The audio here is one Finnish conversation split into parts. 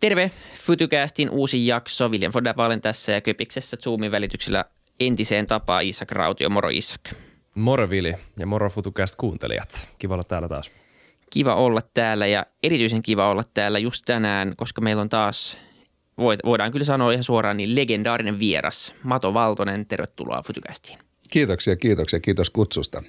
Terve, Fytycastin uusi jakso. William von Dapalen tässä ja Köpiksessä Zoomin välityksellä entiseen tapaan Isak Rautio. Moro Isak. Moro Vili ja moro Futucast kuuntelijat. Kiva olla täällä taas. Kiva olla täällä ja erityisen kiva olla täällä just tänään, koska meillä on taas, voidaan kyllä sanoa ihan suoraan, niin legendaarinen vieras. Mato Valtonen, tervetuloa Futucastiin. Kiitoksia, kiitoksia. Kiitos kutsusta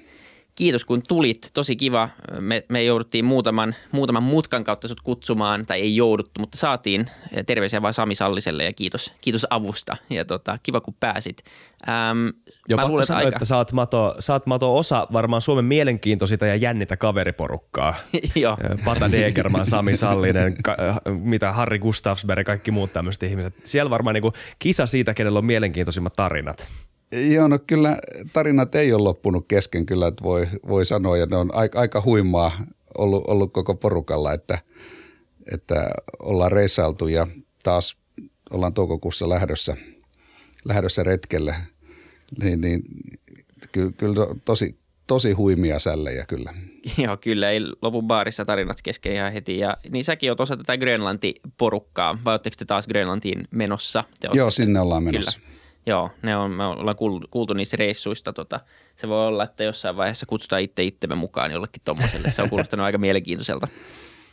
kiitos kun tulit. Tosi kiva. Me, me jouduttiin muutaman, muutaman mutkan kautta sut kutsumaan, tai ei jouduttu, mutta saatiin terveisiä vain Sami Salliselle ja kiitos, kiitos avusta. Ja tota, kiva kun pääsit. Ähm, Joo, mä luulen, sanoa, aika... että saat Mato, saat Mato osa varmaan Suomen mielenkiintoisinta ja jännitä kaveriporukkaa. Joo. Pata Degerman, Sami Sallinen, ka, mitä Harri Gustafsberg, kaikki muut tämmöiset ihmiset. Siellä varmaan niinku kisa siitä, kenellä on mielenkiintoisimmat tarinat. Joo, no kyllä tarinat ei ole loppunut kesken kyllä, että voi, voi sanoa, ja ne on aika, aika huimaa ollut, ollut koko porukalla, että, että ollaan reissailtu ja taas ollaan toukokuussa lähdössä, lähdössä retkelle, niin, niin kyllä, kyllä tosi, tosi huimia sällejä kyllä. Joo, kyllä. Ei lopu baarissa tarinat kesken ihan heti. Ja, niin säkin oot osa tätä Grönlanti-porukkaa, vai oletteko te taas Grönlantiin menossa? Te Joo, sinne ollaan menossa. Kyllä. Joo, ne on, me ollaan kuultu niistä reissuista. Tota, se voi olla, että jossain vaiheessa kutsutaan itse itsemme mukaan jollekin tuommoiselle. Se on kuulostanut aika mielenkiintoiselta.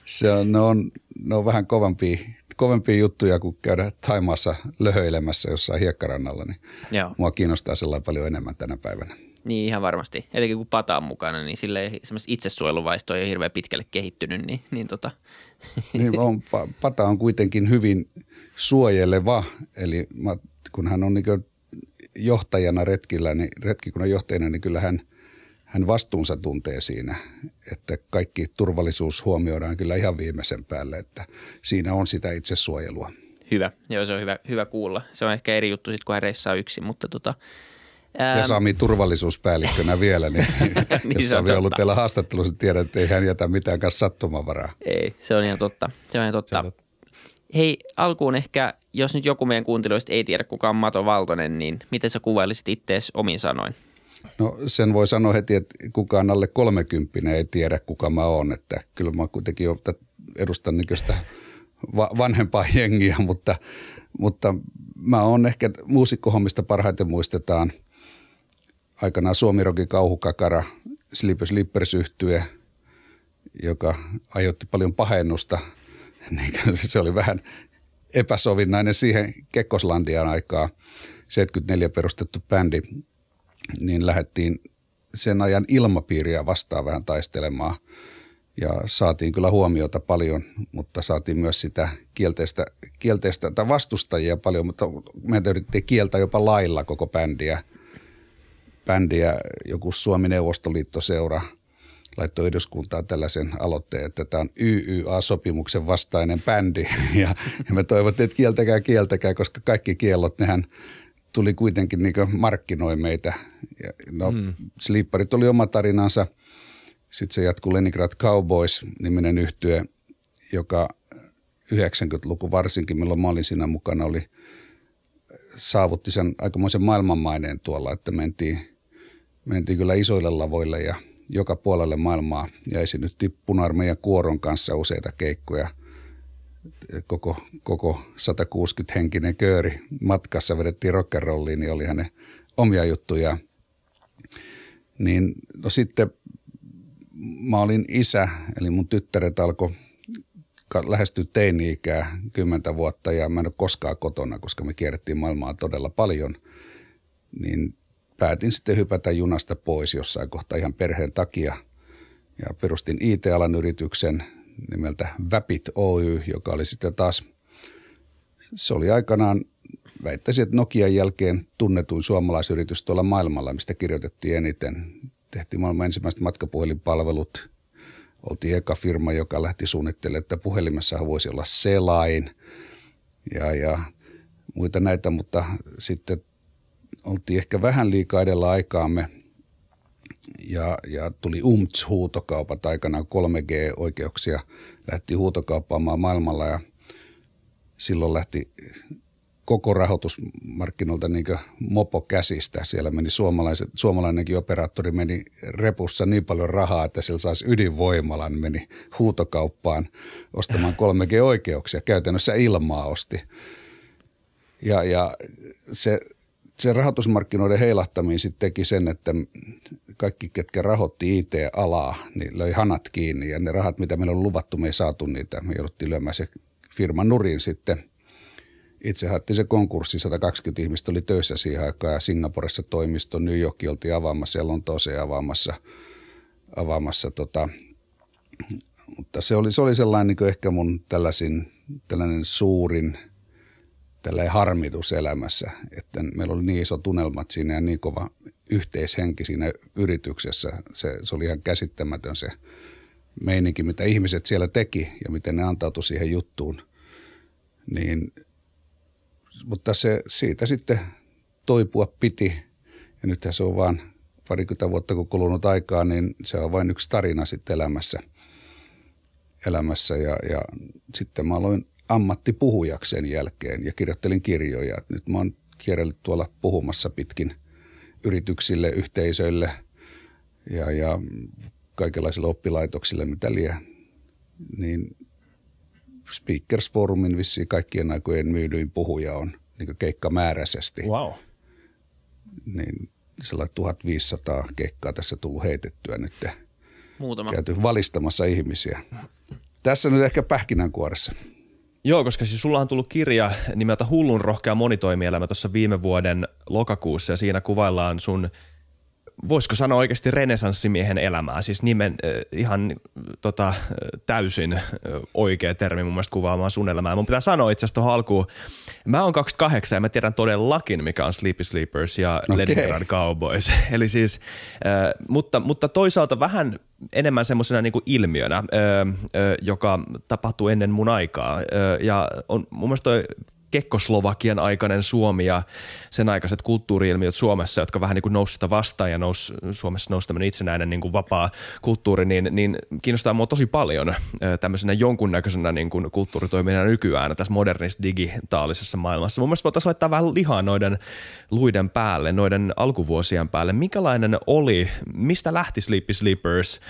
Se on, ne, on, ne on vähän kovempia, kovempia juttuja kuin käydä Taimaassa löhöilemässä jossain hiekkarannalla. Niin Joo. Mua kiinnostaa sellainen paljon enemmän tänä päivänä. Niin ihan varmasti. Etenkin kun pata on mukana, niin sille itsesuojeluvaisto ei ole hirveän pitkälle kehittynyt. Niin, niin, tota. niin on, pata on kuitenkin hyvin suojeleva. Eli mä kun hän on niin johtajana retkillä, niin retkikunnan johtajana, niin kyllä hän, hän vastuunsa tuntee siinä, että kaikki turvallisuus huomioidaan kyllä ihan viimeisen päälle, että siinä on sitä itsesuojelua. Hyvä, joo se on hyvä, hyvä kuulla. Se on ehkä eri juttu sitten, kun hän reissaa yksin, mutta tota, ja Sami turvallisuuspäällikkönä vielä, niin, niin jos Sami on ollut teillä haastattelussa, niin tiedät, että ei hän jätä mitään kanssa sattumavaraa. Ei, se on ihan totta. Se on ihan totta. Se on totta. Hei, alkuun ehkä, jos nyt joku meidän kuuntelijoista ei tiedä, kuka on Mato Valtonen, niin miten sä kuvailisit ittees omin sanoin? No sen voi sanoa heti, että kukaan alle kolmekymppinen ei tiedä, kuka mä oon. Että kyllä mä kuitenkin edustan nykyistä vanhempaa jengiä, mutta, mutta mä oon ehkä muusikkohommista parhaiten muistetaan aikanaan Suomirokin kauhukakara, Slipper Slippers yhtye, joka aiheutti paljon pahennusta – niin se oli vähän epäsovinnainen siihen Kekkoslandian aikaa. 74 perustettu bändi, niin lähdettiin sen ajan ilmapiiriä vastaan vähän taistelemaan. Ja saatiin kyllä huomiota paljon, mutta saatiin myös sitä kielteistä, kielteistä tai vastustajia paljon, mutta meitä yritettiin kieltää jopa lailla koko bändiä. Bändiä joku Suomi Neuvostoliittoseura – laittoi eduskuntaan tällaisen aloitteen, että tämä on YYA-sopimuksen vastainen bändi. Ja, ja me toivottiin, että kieltäkää, kieltäkää, koska kaikki kiellot, nehän tuli kuitenkin niin markkinoi meitä. Ja, no, mm. Sleeperit oli oma tarinansa. Sitten se jatkuu Leningrad Cowboys-niminen yhtye, joka 90-luku varsinkin, milloin mä olin siinä mukana, oli, saavutti sen aikamoisen maailmanmaineen tuolla, että mentiin, mentiin kyllä isoille lavoille ja – joka puolelle maailmaa ja esiinnytti puna kuoron kanssa useita keikkoja. Koko, koko 160-henkinen kööri matkassa vedettiin rock'n'rolliin, niin oli hänen omia juttuja. Niin no sitten mä olin isä, eli mun tyttäret alkoi lähestyä teini-ikää kymmentä vuotta ja mä en ole koskaan kotona, koska me kierrettiin maailmaa todella paljon. Niin päätin sitten hypätä junasta pois jossain kohtaa ihan perheen takia ja perustin IT-alan yrityksen nimeltä Vapit Oy, joka oli sitten taas, se oli aikanaan, väittäisin, että Nokian jälkeen tunnetuin suomalaisyritys tuolla maailmalla, mistä kirjoitettiin eniten. Tehtiin maailman ensimmäiset matkapuhelinpalvelut. Oltiin eka firma, joka lähti suunnittelemaan, että puhelimessa voisi olla selain ja, ja muita näitä, mutta sitten oltiin ehkä vähän liikaa edellä aikaamme ja, ja tuli UMTS-huutokaupat aikanaan 3G-oikeuksia lähti huutokauppaamaan maailmalla ja silloin lähti koko rahoitusmarkkinoilta niin mopo käsistä. Siellä meni suomalaiset, suomalainenkin operaattori meni repussa niin paljon rahaa, että sillä saisi ydinvoimalan, meni huutokauppaan ostamaan 3G-oikeuksia. Käytännössä ilmaa osti. Ja, ja se, se rahoitusmarkkinoiden heilahtaminen sitten teki sen, että kaikki, ketkä rahoitti IT-alaa, niin löi hanat kiinni ja ne rahat, mitä meillä on luvattu, me ei saatu niitä. Me jouduttiin lyömään se firman nurin sitten. Itse haettiin se konkurssi, 120 ihmistä oli töissä siihen aikaan ja Singaporessa toimisto, New York oltiin avaamassa ja Lontooseen avaamassa, avaamassa tota, mutta se oli, se oli sellainen niin ehkä mun tällaisin, tällainen suurin tällainen harmitus elämässä, että meillä oli niin iso tunnelmat siinä ja niin kova yhteishenki siinä yrityksessä. Se, se oli ihan käsittämätön se meininki, mitä ihmiset siellä teki ja miten ne antautui siihen juttuun. Niin, mutta se siitä sitten toipua piti ja nythän se on vaan parikymmentä vuotta kun kulunut aikaa, niin se on vain yksi tarina sitten elämässä. elämässä ja, ja sitten mä aloin ammattipuhujaksi sen jälkeen ja kirjoittelin kirjoja. Nyt mä oon kierrellyt tuolla puhumassa pitkin – yrityksille, yhteisöille ja, ja kaikenlaisille oppilaitoksille, mitä liian, niin Speakers Forumin vissiin kaikkien aikojen myydyin puhuja on niin keikkamääräisesti. Wow. Niin sellainen 1500 keikkaa tässä tullut heitettyä nyt. Muutama. Käyty valistamassa ihmisiä. Tässä nyt ehkä pähkinänkuoressa. Joo, koska siis sulla on tullut kirja nimeltä Hullun rohkea monitoimielämä tuossa viime vuoden lokakuussa ja siinä kuvaillaan sun voisiko sanoa oikeasti renesanssimiehen elämää, siis nimen ihan tota, täysin oikea termi mun mielestä kuvaamaan sun elämää. Mun pitää sanoa itse asiassa tuohon alkuun, mä oon 28 ja mä tiedän todellakin, mikä on Sleepy Sleepers ja okay. Leningrad Cowboys. Eli siis, mutta, mutta toisaalta vähän enemmän semmoisena niin ilmiönä, joka tapahtuu ennen mun aikaa. Ja on mun mielestä toi Kekkoslovakian aikainen Suomi ja sen aikaiset kulttuuriilmiöt Suomessa, jotka vähän niin kuin nousi sitä vastaan ja nousi, Suomessa nousi tämmöinen itsenäinen niin kuin vapaa kulttuuri, niin, niin kiinnostaa mua tosi paljon tämmöisenä jonkunnäköisenä niin kuin kulttuuritoimijana nykyään tässä modernissa digitaalisessa maailmassa. Mun mielestä voitaisiin laittaa vähän lihaa noiden luiden päälle, noiden alkuvuosien päälle. Minkälainen oli, mistä lähti Sleepy Sleepers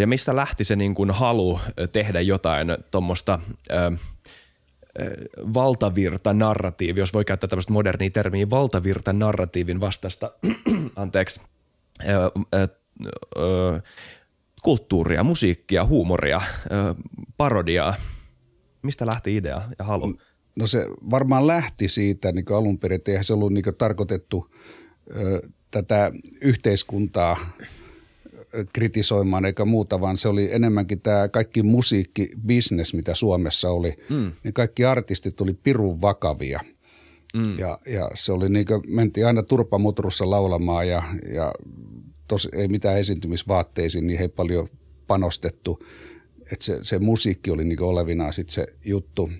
ja mistä lähti se niin kuin halu tehdä jotain tuommoista – valtavirta narratiivi, jos voi käyttää tämmöistä modernia termiä, valtavirta narratiivin vastaista, anteeksi, ö, ö, ö, kulttuuria, musiikkia, huumoria, ö, parodiaa. Mistä lähti idea ja halu? No se varmaan lähti siitä niin alun perin, eihän se ollut niin tarkoitettu ö, tätä yhteiskuntaa – kritisoimaan eikä muuta, vaan se oli enemmänkin tämä kaikki musiikkibisnes, mitä Suomessa oli. Mm. Niin kaikki artistit oli pirun vakavia. Mm. Ja, ja se oli niin kuin, mentiin aina turpamutrussa laulamaan ja, ja tos, ei mitään esiintymisvaatteisiin, niin ei paljon panostettu. Että se, se musiikki oli niin olevinaan sitten se juttu.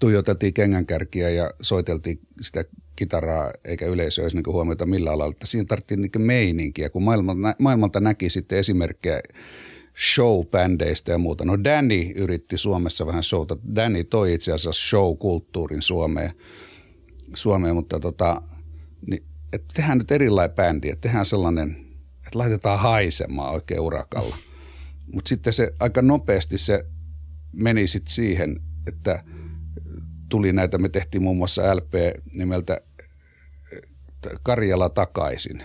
Tuijotettiin kengänkärkiä ja soiteltiin sitä kitaraa eikä yleisö olisi niin huomiota millä alalla. Että siinä tarvittiin niin meininkiä, kun maailmalta, maailmalta näki sitten esimerkkejä show-bändeistä ja muuta. No Danny yritti Suomessa vähän showta. Danny toi itse asiassa show-kulttuurin Suomeen, Suomeen mutta tota, niin, että tehdään nyt erilainen bändi, että tehdään sellainen, että laitetaan haisemaan oikein urakalla. Mutta sitten se aika nopeasti se meni sitten siihen, että tuli näitä, me tehtiin muun muassa LP nimeltä Karjala takaisin.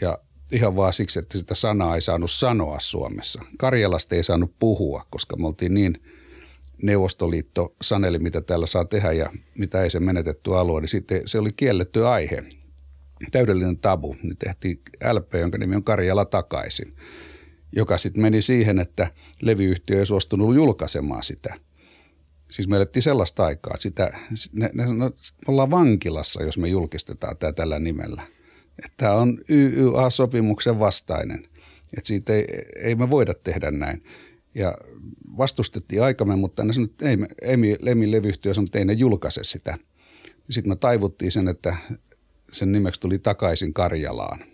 Ja ihan vaan siksi, että sitä sanaa ei saanut sanoa Suomessa. Karjalasta ei saanut puhua, koska me oltiin niin Neuvostoliitto saneli, mitä täällä saa tehdä ja mitä ei se menetetty alue, niin sitten se oli kielletty aihe. Täydellinen tabu. Niin tehtiin LP, jonka nimi on Karjala takaisin, joka sitten meni siihen, että levyyhtiö ei suostunut julkaisemaan sitä – Siis me elettiin sellaista aikaa, että sitä, ne, ne, no, ollaan vankilassa, jos me julkistetaan tämä tällä nimellä. Tämä on YYA-sopimuksen vastainen. Että siitä ei, ei me voida tehdä näin. Ja vastustettiin aikamme, mutta ne sanoi, että ei, ei Lemi levyyhtiö sanoi, että ei ne julkaise sitä. Sitten me taivuttiin sen, että sen nimeksi tuli takaisin Karjalaan.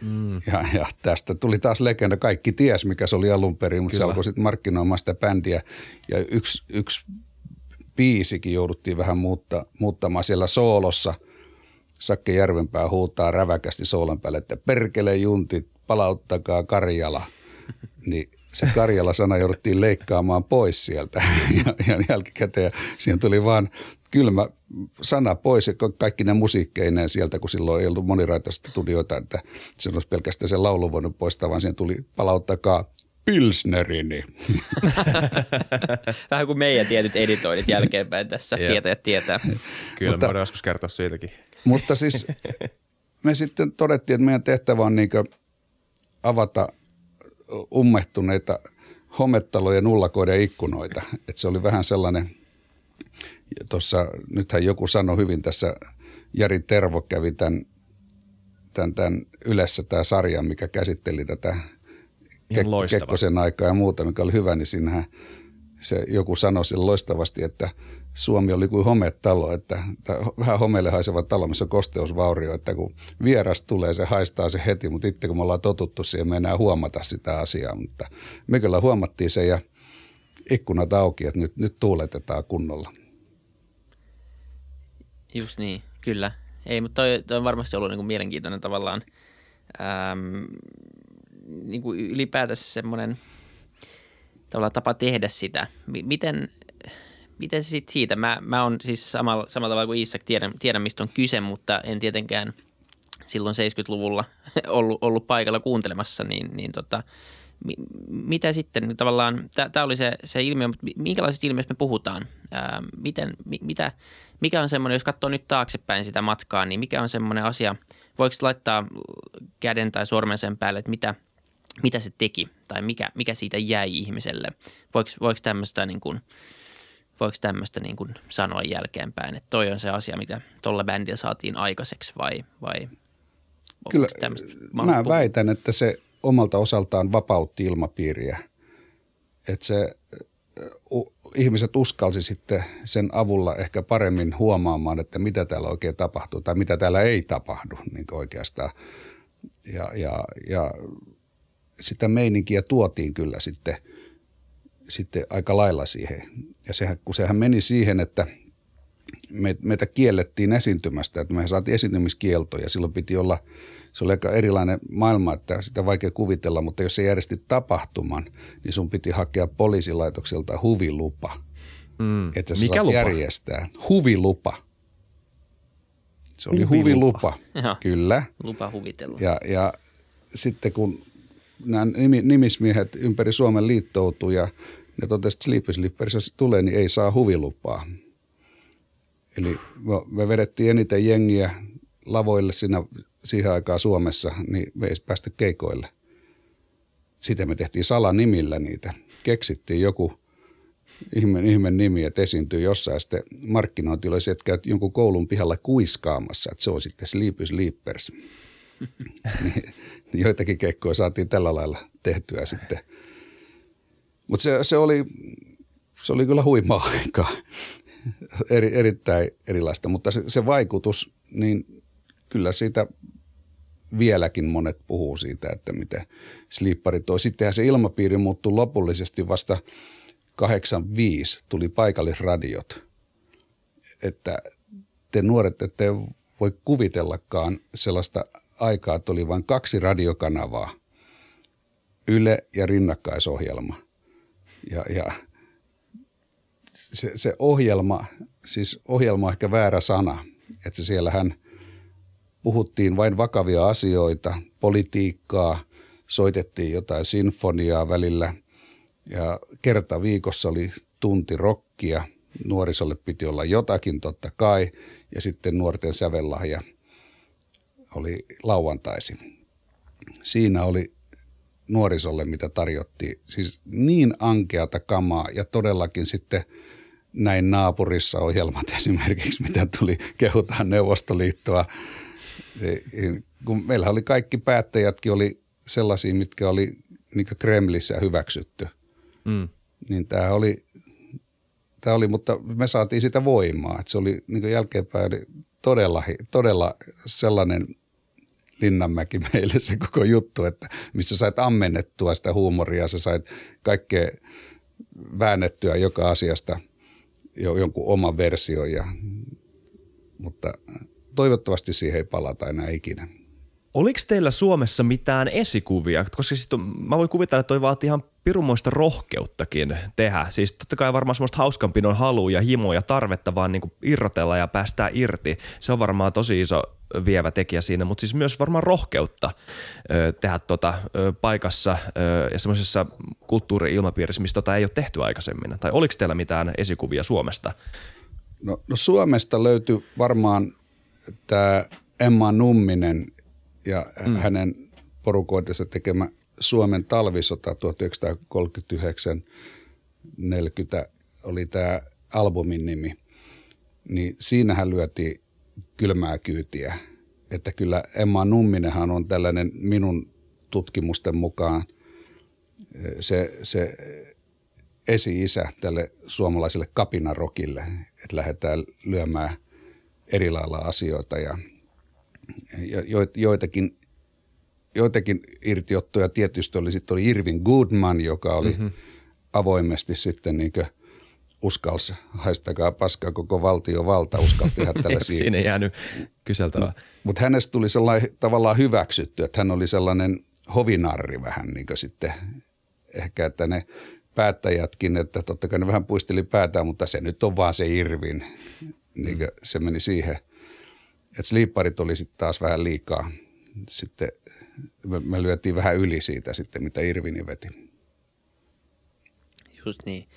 Mm. Ja, ja tästä tuli taas legenda. Kaikki ties, mikä se oli alun perin, mutta Kyllä. se alkoi sitten markkinoimaan sitä bändiä. Ja yksi, yksi biisikin jouduttiin vähän muutta, muuttamaan siellä soolossa. Sakke Järvenpää huutaa räväkästi soolon päälle, että perkele juntit, palauttakaa Karjala. Niin se Karjala-sana jouduttiin leikkaamaan pois sieltä ja, ja jälkikäteen siihen tuli vaan kylmä sana pois kaikki ne musiikkeineen sieltä, kun silloin ei ollut moniraitaista studioita, että se olisi pelkästään se laulu voinut poistaa, vaan siihen tuli palauttakaa Pilsnerini. Vähän kuin meidän tietyt editoinnit jälkeenpäin tässä, tietää tietää. Kyllä, mutta, voidaan joskus kertoa siitäkin. Mutta siis me sitten todettiin, että meidän tehtävä on niin avata ummehtuneita hometalojen nullakoiden ikkunoita. Että se oli vähän sellainen, tuossa nythän joku sanoi hyvin tässä, Jari Tervo kävi tämän, tämän, tämän Ylessä tämä sarja, mikä käsitteli tätä Kek- Kekkosen aikaa ja muuta, mikä oli hyvä, niin siinähän se joku sanoi sille loistavasti, että Suomi oli kuin hometalo, että vähän homeelle haiseva talo, missä on kosteusvaurio, että kun vieras tulee, se haistaa se heti, mutta itse kun me ollaan totuttu siihen, me enää huomata sitä asiaa, mutta me kyllä huomattiin se ja ikkunat auki, että nyt, nyt tuuletetaan kunnolla. Just niin, kyllä. Ei, mutta toi, toi on varmasti ollut niin kuin mielenkiintoinen tavallaan äm, niin kuin ylipäätänsä semmoinen tapa tehdä sitä. Miten, miten sit siitä? Mä, mä oon siis samalla, samalla tavalla kuin Isak, tiedän, tiedän mistä on kyse, mutta en tietenkään silloin 70-luvulla ollut, ollut paikalla kuuntelemassa, niin, niin tota, mitä sitten tavallaan, tämä oli se, se ilmiö, mutta minkälaisista ilmiöistä me puhutaan? Ää, miten, mi, mitä, mikä on semmoinen, jos katsoo nyt taaksepäin sitä matkaa, niin mikä on semmoinen asia, voiko laittaa käden tai sormen sen päälle, että mitä, mitä se teki tai mikä, mikä siitä jäi ihmiselle? Voiko, voiko tämmöistä niin kuin, voiko tämmöistä niin kuin sanoa jälkeenpäin, että toi on se asia, mitä tuolla bändillä saatiin aikaiseksi vai, vai Kyllä, mä väitän, että se omalta osaltaan vapautti ilmapiiriä. Että se ihmiset uskalsi sitten sen avulla ehkä paremmin huomaamaan, että mitä täällä oikein tapahtuu tai mitä täällä ei tapahdu niin oikeastaan. Ja, ja, ja sitä meininkiä tuotiin kyllä sitten, sitten aika lailla siihen. Ja sehän, kun sehän meni siihen, että me, meitä kiellettiin esiintymästä, että me saatiin esiintymiskielto ja silloin piti olla, se oli aika erilainen maailma, että sitä on vaikea kuvitella, mutta jos se järjesti tapahtuman, niin sun piti hakea poliisilaitokselta huvilupa. Mm. Että sä Mikä lupa? järjestää. Huvilupa. Se oli huvilupa, huvilupa. kyllä. Lupa huvitella. Ja, ja sitten kun nämä nimismiehet ympäri Suomen liittoutuu ja ne totesivat, että Sleepy Slippers, jos tulee, niin ei saa huvilupaa. Eli me vedettiin eniten jengiä lavoille siinä, siihen aikaan Suomessa, niin me ei päästy keikoille. Sitten me tehtiin salanimillä niitä. Keksittiin joku ihme, ihme nimi, että esiintyy jossain. Sitten markkinointi oli se, että käyt jonkun koulun pihalla kuiskaamassa, että se on sitten Sleepy Sleepers. niin, joitakin keikkoja saatiin tällä lailla tehtyä sitten. Mutta se, se, oli, se oli kyllä huimaa aikaa, Eri, erittäin erilaista, mutta se, se vaikutus, niin kyllä siitä vieläkin monet puhuu siitä, että miten slippari toi. Sittenhän se ilmapiiri muuttui lopullisesti vasta 85 tuli paikallisradiot, että te nuoret ette voi kuvitellakaan sellaista aikaa, että oli vain kaksi radiokanavaa, Yle ja rinnakkaisohjelma. Ja, ja se, se ohjelma, siis ohjelma on ehkä väärä sana, että siellähän puhuttiin vain vakavia asioita, politiikkaa, soitettiin jotain sinfoniaa välillä ja kerta viikossa oli tunti rokkia. Nuorisolle piti olla jotakin totta kai ja sitten nuorten sävellahja – oli lauantaisi. Siinä oli nuorisolle, mitä tarjottiin. Siis niin ankeata kamaa ja todellakin sitten näin naapurissa ohjelmat esimerkiksi, mitä tuli kehutaan Neuvostoliittoa. Kun meillä oli kaikki päättäjätkin oli sellaisia, mitkä oli niin Kremlissä hyväksytty. Mm. Niin tämä oli, tämä oli, mutta me saatiin sitä voimaa. Että se oli niin jälkeenpäin todella, todella sellainen – Linnanmäki meille se koko juttu, että missä sait ammennettua sitä huumoria, sä sait kaikkea väännettyä joka asiasta jo jonkun oman version, ja, mutta toivottavasti siihen ei palata enää ikinä. Oliko teillä Suomessa mitään esikuvia? Koska sit mä voin kuvitella, että toi vaatii ihan pirumoista rohkeuttakin tehdä. Siis totta kai varmaan semmoista hauskanpidon halua ja himoa ja tarvetta vaan niin irrotella ja päästää irti. Se on varmaan tosi iso vievä tekijä siinä, mutta siis myös varmaan rohkeutta ö, tehdä tota ö, paikassa ö, ja semmoisessa kulttuuri-ilmapiirissä, missä tota ei ole tehty aikaisemmin. Tai oliko teillä mitään esikuvia Suomesta? No, no Suomesta löytyy varmaan tämä Emma Numminen ja mm. hänen porukoitensa tekemä Suomen talvisota 1939-40 oli tämä albumin nimi. Niin siinähän lyötiin kylmää kyytiä. Että kyllä Emma Numminenhan on tällainen minun tutkimusten mukaan se, se esi-isä tälle suomalaiselle kapinarokille, että lähdetään lyömään eri lailla asioita ja, ja joitakin, joitakin irtiottoja tietysti oli, sitten oli Irvin Goodman, joka oli mm-hmm. avoimesti sitten niin – uskalsi, haistakaa paskaa koko valtiovalta, uskalti tehdä tällaisia. Siinä ei jäänyt kyseltävää. Mutta mut hänestä tuli sellainen tavallaan hyväksytty, että hän oli sellainen hovinarri vähän niin kuin sitten ehkä, että ne päättäjätkin, että totta kai ne vähän puisteli päätään, mutta se nyt on vaan se Irvin, niin kuin se meni siihen. Että sliipparit oli sitten taas vähän liikaa. Sitten me, me lyötiin vähän yli siitä sitten, mitä Irvini veti. Just niin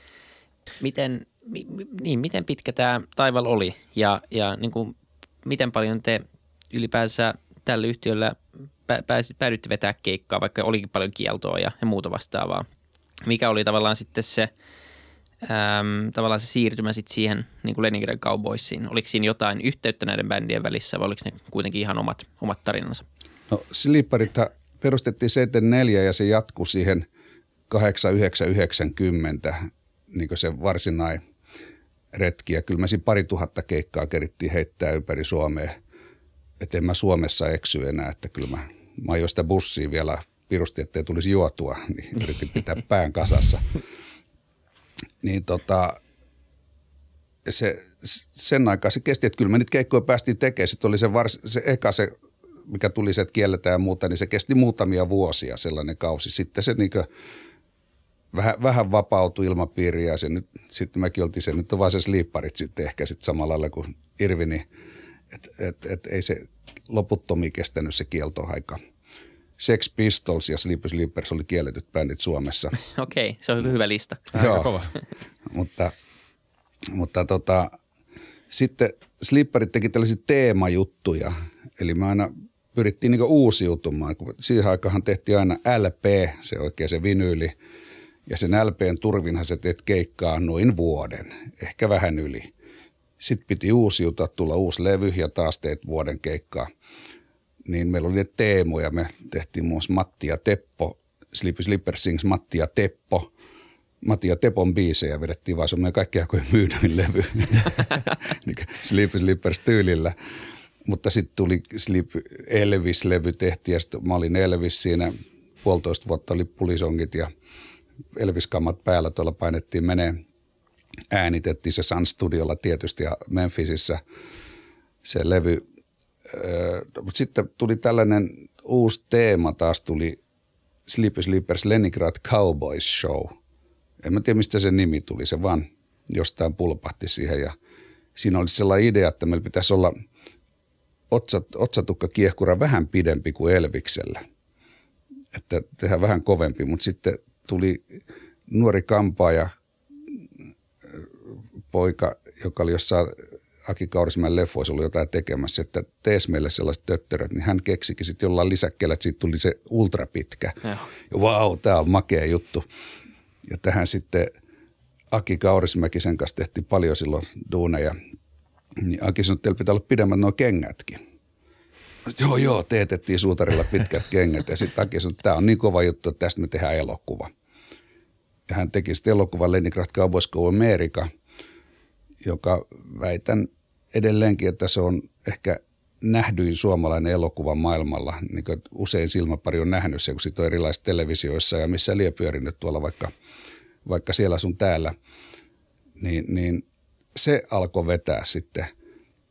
miten, mi, niin, miten pitkä tämä taival oli ja, ja niin kuin, miten paljon te ylipäänsä tällä yhtiöllä pääsit, päädyitte vetää keikkaa, vaikka olikin paljon kieltoa ja, ja muuta vastaavaa. Mikä oli tavallaan sitten se, äm, tavallaan se siirtymä sitten siihen niin kuin Leningrad Cowboysiin? Oliko siinä jotain yhteyttä näiden bändien välissä vai oliko ne kuitenkin ihan omat, omat tarinansa? No Slipperit perustettiin 74 ja se jatkui siihen 8990 niin se varsinainen retki. Ja kyllä mä siinä pari tuhatta keikkaa kerittiin heittää ympäri Suomea. Että en mä Suomessa eksy enää, että kyllä mä, mä ajoin sitä bussia vielä pirusti, ettei tulisi juotua, niin yritin pitää pään kasassa. Niin tota, se, sen aikaa se kesti, että kyllä me nyt keikkoja päästiin tekemään. Sitten oli se, vars, se eka se, mikä tuli se, että kielletään ja muuta, niin se kesti muutamia vuosia sellainen kausi. Sitten se niin vähän, vähän vapautui ilmapiiri ja se sitten mäkin oltiin se, nyt on vaan se sliipparit sitten ehkä sitten samalla lailla kuin Irvini, että et, et, ei se loputtomiin kestänyt se kieltoaika. Sex Pistols ja Sleepy Sleepers oli kielletyt bändit Suomessa. Okei, okay, se on hyvä lista. Joo, kova. mutta, mutta tota, sitten Slipperit teki tällaisia teemajuttuja, eli mä aina pyrittiin niinku uusiutumaan. Siihen aikaan tehtiin aina LP, se oikein se vinyyli, ja sen LPn turvinhan sä teet keikkaa noin vuoden, ehkä vähän yli. Sitten piti uusiutua, tulla uusi levy ja taas teet vuoden keikkaa. Niin meillä oli ne teemoja, me tehtiin muun muassa Matti ja Teppo, Sleepy Slipper Sings Matti ja Teppo. Matti ja Tepon biisejä vedettiin vaan semmoinen kaikki aikojen myydyin levy, niin Sleepy Slippers tyylillä. Mutta sitten tuli Sleep Elvis-levy tehtiin ja sitten mä olin Elvis siinä puolitoista vuotta oli pulisongit ja – Elvis-kammat päällä tuolla painettiin menee. Äänitettiin se Sun Studiolla tietysti ja Memphisissä se levy. Mutta sitten tuli tällainen uusi teema, taas tuli Sleepy Sleepers Leningrad Cowboys Show. En mä tiedä, mistä se nimi tuli, se vaan jostain pulpahti siihen ja siinä oli sellainen idea, että meillä pitäisi olla otsat, otsatukka kiehkura vähän pidempi kuin Elviksellä. Että tehdään vähän kovempi, mutta sitten tuli nuori kampaaja poika, joka oli jossain Aki Kaurismäen leffoissa ollut jotain tekemässä, että tees meille sellaiset töttöröt, niin hän keksikin sitten jollain lisäkkeellä, että siitä tuli se ultrapitkä. Ja vau, tämä on makea juttu. Ja tähän sitten Aki Kaurismäki sen kanssa tehtiin paljon silloin duuneja. Niin Aki sanoi, että teillä pitää olla pidemmät nuo kengätkin. Joo, joo, teetettiin suutarilla pitkät kengät ja sitten Aki sanoi, että tämä on niin kova juttu, että tästä me tehdään elokuva. Ja hän teki sitten elokuvan Leningrad Cowboys Go America, joka väitän edelleenkin, että se on ehkä nähdyin suomalainen elokuva maailmalla. Niin kuin usein silmäpari on nähnyt se, kun sit on erilaisissa televisioissa ja missä liian pyörinyt tuolla vaikka, vaikka siellä sun täällä. Niin, niin se alkoi vetää sitten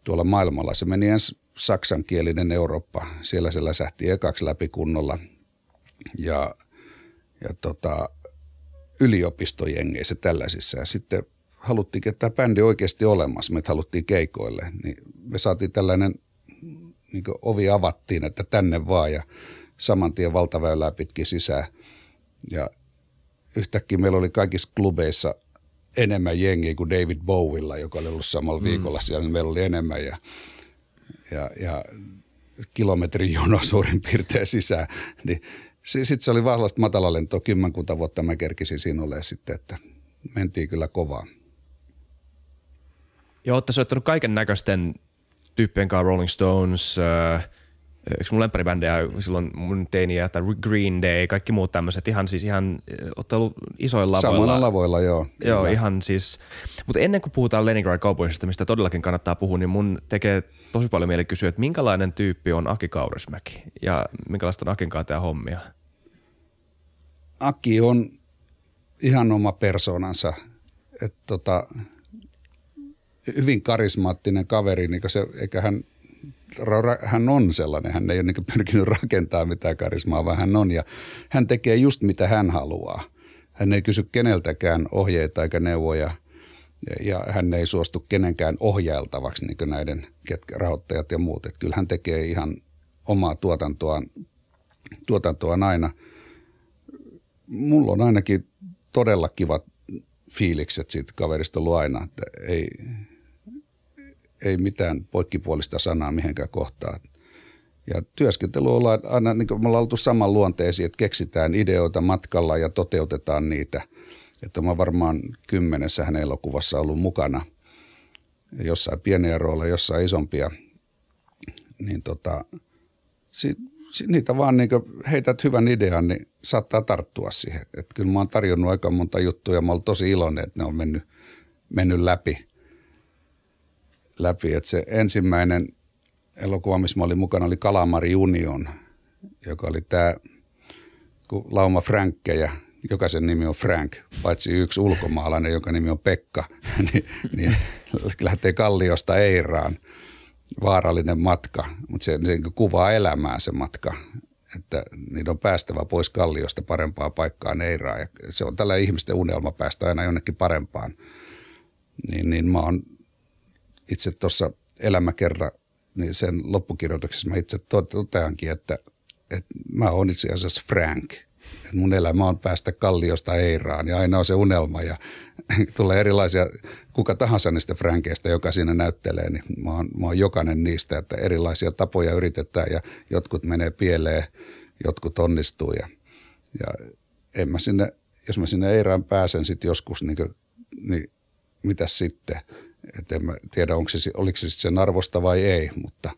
tuolla maailmalla. Se meni ensin saksankielinen Eurooppa. Siellä se läsähti ekaksi läpi kunnolla. Ja, ja tota, yliopistojengeissä tällaisissa. Ja sitten haluttiin, että tämä bändi oikeasti olemassa. Me haluttiin keikoille. Niin me saatiin tällainen, niin ovi avattiin, että tänne vaan ja saman tien valtaväylää pitkin sisään. Ja yhtäkkiä meillä oli kaikissa klubeissa enemmän jengiä kuin David Bowilla, joka oli ollut samalla mm. viikolla siellä, niin meillä oli enemmän ja, ja, ja kilometrin jono suurin piirtein sisään. Niin sitten se oli vahvasti matalalentoa, kymmenkunta vuotta mä kerkisin sinulle sitten, että mentiin kyllä kovaa. Joo, olette soittanut kaiken näköisten tyyppien kanssa, Rolling Stones, äh, yksi mun lempäribändejä silloin mun teiniä, tai Green Day, kaikki muut tämmöiset, ihan siis ihan, olette ollut isoilla lavoilla. Samalla lavoilla, joo. Joo, kyllä. ihan siis, mutta ennen kuin puhutaan Leningrad Cowboysista, mistä todellakin kannattaa puhua, niin mun tekee tosi paljon mieli kysyä, että minkälainen tyyppi on Aki Kaurismäki ja minkälaista on Akin kanssa hommia? Aki on ihan oma persoonansa, että tota, hyvin karismaattinen kaveri, niin se, eikä hän – hän on sellainen, hän ei ole niin pyrkinyt rakentamaan mitään karismaa, vaan hän on ja hän tekee just mitä hän haluaa. Hän ei kysy keneltäkään ohjeita eikä neuvoja ja hän ei suostu kenenkään ohjailtavaksi niin näiden ketkä, rahoittajat ja muut. Että kyllä hän tekee ihan omaa tuotantoaan, tuotantoaan aina. Mulla on ainakin todella kivat fiilikset siitä kaverista ollut aina. Että ei, ei mitään poikkipuolista sanaa mihinkään kohtaan. Ja työskentely ollaan aina, niin kuin me ollaan oltu saman luonteisiin, että keksitään ideoita matkalla ja toteutetaan niitä. Että mä varmaan kymmenessä hänen elokuvassa ollut mukana. Jossain pieniä rooleja, jossain isompia. Niin tota, si, si, niitä vaan niin heität hyvän idean, niin saattaa tarttua siihen. Että kyllä mä oon tarjonnut aika monta juttuja ja mä oon tosi iloinen, että ne on mennyt, mennyt läpi – läpi. Että se ensimmäinen elokuva, missä mä olin mukana, oli Kalamari Union, joka oli tämä lauma Frankkejä, jokaisen nimi on Frank, paitsi yksi ulkomaalainen, joka nimi on Pekka, niin, niin lähtee Kalliosta Eiraan. Vaarallinen matka, mutta se, se niin kuvaa elämää se matka, että niitä on päästävä pois Kalliosta parempaan paikkaan Eiraan. Ja se on tällä ihmisten unelma päästä aina jonnekin parempaan. Niin, niin mä oon itse tuossa elämäkerra, niin sen loppukirjoituksessa mä itse toteankin, että, että mä oon itse asiassa Frank. Että mun elämä on päästä kalliosta Eiraan ja aina on se unelma ja tulee erilaisia, kuka tahansa niistä Frankeista, joka siinä näyttelee, niin mä oon, mä oon jokainen niistä, että erilaisia tapoja yritetään ja jotkut menee pieleen, jotkut onnistuu ja, ja en mä sinne, jos mä sinne Eiraan pääsen sitten joskus, niin, niin mitä sitten – et en mä tiedä, onko se, oliko se sen arvosta vai ei, mutta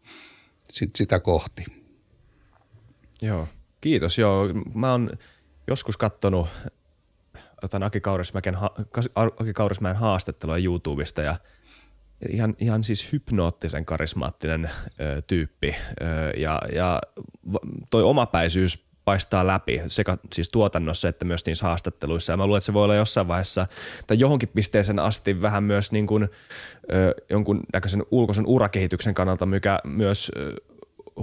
sit sitä kohti. Joo, kiitos. Joo, mä oon joskus kattonut jotain Aki Kaurismäen, Aki Kaurismäen haastattelua YouTubesta ja ihan, ihan siis hypnoottisen karismaattinen ö, tyyppi ö, ja, ja toi omapäisyys paistaa läpi sekä siis tuotannossa että myös niissä haastatteluissa. Ja mä luulen, että se voi olla jossain vaiheessa tai johonkin pisteeseen asti vähän myös niin kuin, ö, jonkun näköisen ulkoisen urakehityksen kannalta, mikä myös ö,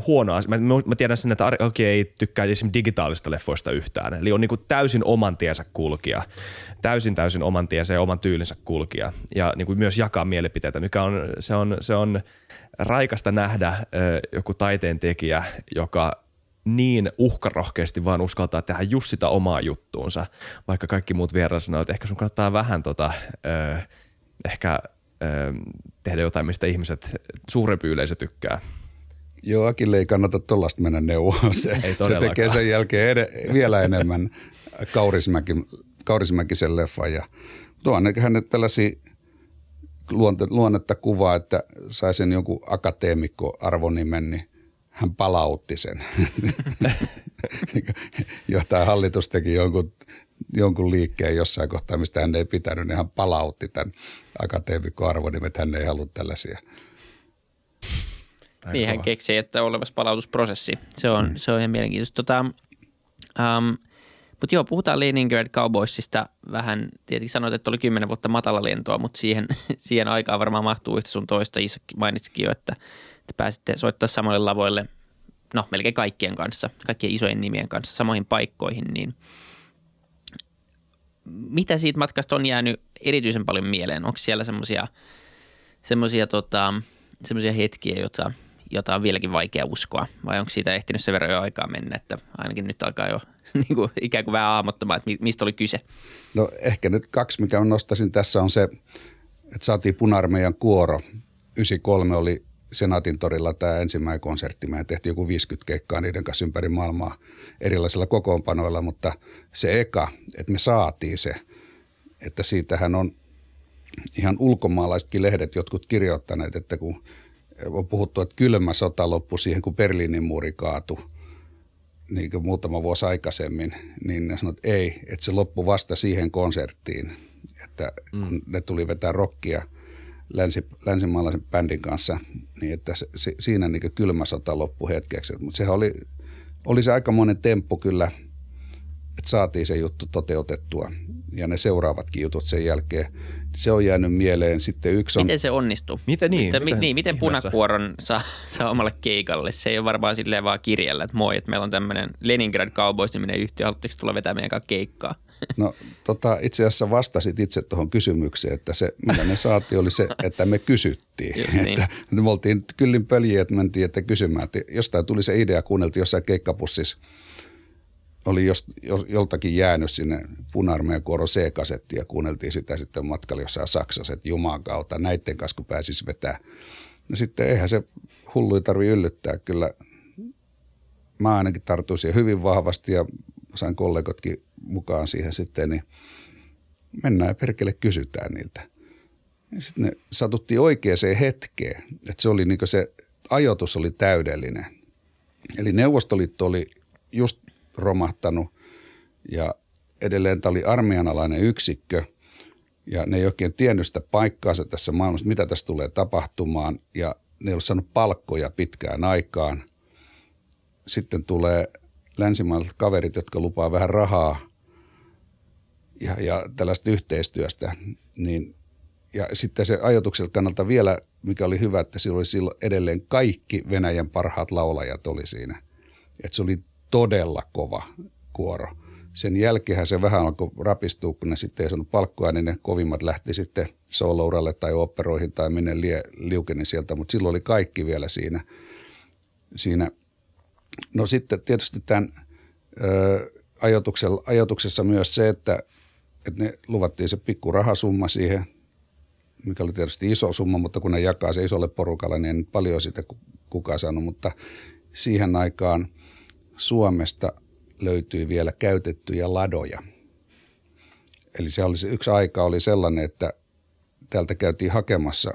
huonoa. Mä, mä tiedän sen, että Arki ei tykkää esimerkiksi digitaalista leffoista yhtään. Eli on niin kuin täysin oman tiensä kulkija. Täysin täysin oman tiensä ja oman tyylinsä kulkija. Ja niin kuin myös jakaa mielipiteitä, mikä on, se on, se on raikasta nähdä ö, joku taiteen tekijä, joka niin uhkarohkeasti vaan uskaltaa tehdä just sitä omaa juttuunsa, vaikka kaikki muut vieraan sanoo, että ehkä sun kannattaa vähän tota, ö, ehkä ö, tehdä jotain, mistä ihmiset, suurempi yleisö tykkää. Joo, Akille ei kannata tuollaista mennä neuvoa. Se, se tekee sen jälkeen ed- vielä enemmän Kaurismäki, Kaurismäkisen leffan. Ja tuon hänet tällaisia luonnetta kuvaa, että sai sen jonkun akateemikko arvonimen, niin hän palautti sen. Johtaja hallitus teki jonkun, jonkun liikkeen jossain kohtaa, mistä hän ei pitänyt, niin hän palautti tämän akateemikkoarvon, että hän ei halua tällaisia. niin hän keksi, että on olevassa palautusprosessi. Se on, mm. se on ihan mielenkiintoista. Tota, um, Mutta joo, puhutaan Leningrad Cowboysista vähän. Tietenkin sanoit, että oli kymmenen vuotta matala lentoa, mutta siihen, siihen aikaan varmaan mahtuu yhtä sun toista. Isak mainitsikin jo, että, että pääsitte soittaa samalle lavoille, no melkein kaikkien kanssa, kaikkien isojen nimien kanssa samoihin paikkoihin. Niin mitä siitä matkasta on jäänyt erityisen paljon mieleen? Onko siellä semmoisia semmoisia tota, hetkiä, joita, jota on vieläkin vaikea uskoa? Vai onko siitä ehtinyt sen verran jo aikaa mennä, että ainakin nyt alkaa jo niin kuin, ikään kuin vähän aamottamaan, että mistä oli kyse? No ehkä nyt kaksi, mikä nostaisin tässä on se, että saatiin punarmeijan kuoro. 93 oli Senaatin torilla tämä ensimmäinen konsertti. Me tehtiin joku 50 keikkaa niiden kanssa ympäri maailmaa erilaisilla kokoonpanoilla, mutta se eka, että me saatiin se, että siitähän on ihan ulkomaalaisetkin lehdet jotkut kirjoittaneet, että kun on puhuttu, että kylmä sota loppui siihen, kun Berliinin muuri kaatui – niin kuin muutama vuosi aikaisemmin, niin ne sanoivat, että ei, että se loppui vasta siihen konserttiin, että kun mm. ne tuli vetää rockia länsi, länsimaalaisen bändin kanssa, niin että se, se, siinä niin kylmä sota loppui hetkeksi. Mutta sehän oli, oli se aikamoinen temppu kyllä, että saatiin se juttu toteutettua ja ne seuraavatkin jutut sen jälkeen se on jäänyt mieleen. Sitten yksi on... Miten se onnistuu? Miten niin? Miten, miten, niin, miten punakuoron saa, saa omalle keikalle? Se ei ole varmaan silleen vaan kirjalla, että moi, että meillä on tämmöinen Leningrad Cowboys-niminen yhtiö, haluatteko tulla vetämään meidän keikkaa? No tota, itse asiassa vastasit itse tuohon kysymykseen, että se, mitä me saatiin, oli se, että me kysyttiin. Just niin. että me oltiin kyllin pöljiä, että mentiin, että kysymään, että jostain tuli se idea, kuunneltiin jossain keikkapussissa – oli jos, joltakin jäänyt sinne puna-armeijan kuoron C-kasetti ja kuunneltiin sitä sitten matkalla jossain Saksassa, että Jumalan kautta näiden kanssa kun pääsisi vetää. No sitten eihän se hullu tarvi yllyttää. Kyllä mä ainakin tartuin siihen hyvin vahvasti ja sain kollegotkin mukaan siihen sitten, niin mennään ja perkele kysytään niiltä. Ja sitten ne satuttiin oikeaan hetkeen, että se oli niin se ajoitus oli täydellinen. Eli Neuvostoliitto oli just romahtanut ja edelleen tämä oli armeijanalainen yksikkö ja ne ei oikein tiennyt sitä paikkaansa tässä maailmassa, mitä tässä tulee tapahtumaan ja ne ei ole saanut palkkoja pitkään aikaan. Sitten tulee länsimaiset kaverit, jotka lupaa vähän rahaa ja, ja tällaista yhteistyöstä, niin ja sitten se ajatuksen kannalta vielä, mikä oli hyvä, että sillä oli silloin edelleen kaikki Venäjän parhaat laulajat oli siinä. Että se oli todella kova kuoro. Sen jälkeen se vähän alkoi rapistua, kun ne sitten ei saanut palkkoa, niin ne kovimmat lähti sitten soolouralle tai operoihin tai minne lie, liukeni sieltä, mutta silloin oli kaikki vielä siinä. siinä. No sitten tietysti tämän ö, ajatuksessa myös se, että, että ne luvattiin se pikku rahasumma siihen, mikä oli tietysti iso summa, mutta kun ne jakaa se isolle porukalle, niin ei paljon sitä kukaan saanut, mutta siihen aikaan – Suomesta löytyi vielä käytettyjä ladoja. Eli se oli se yksi aika oli sellainen, että täältä käytiin hakemassa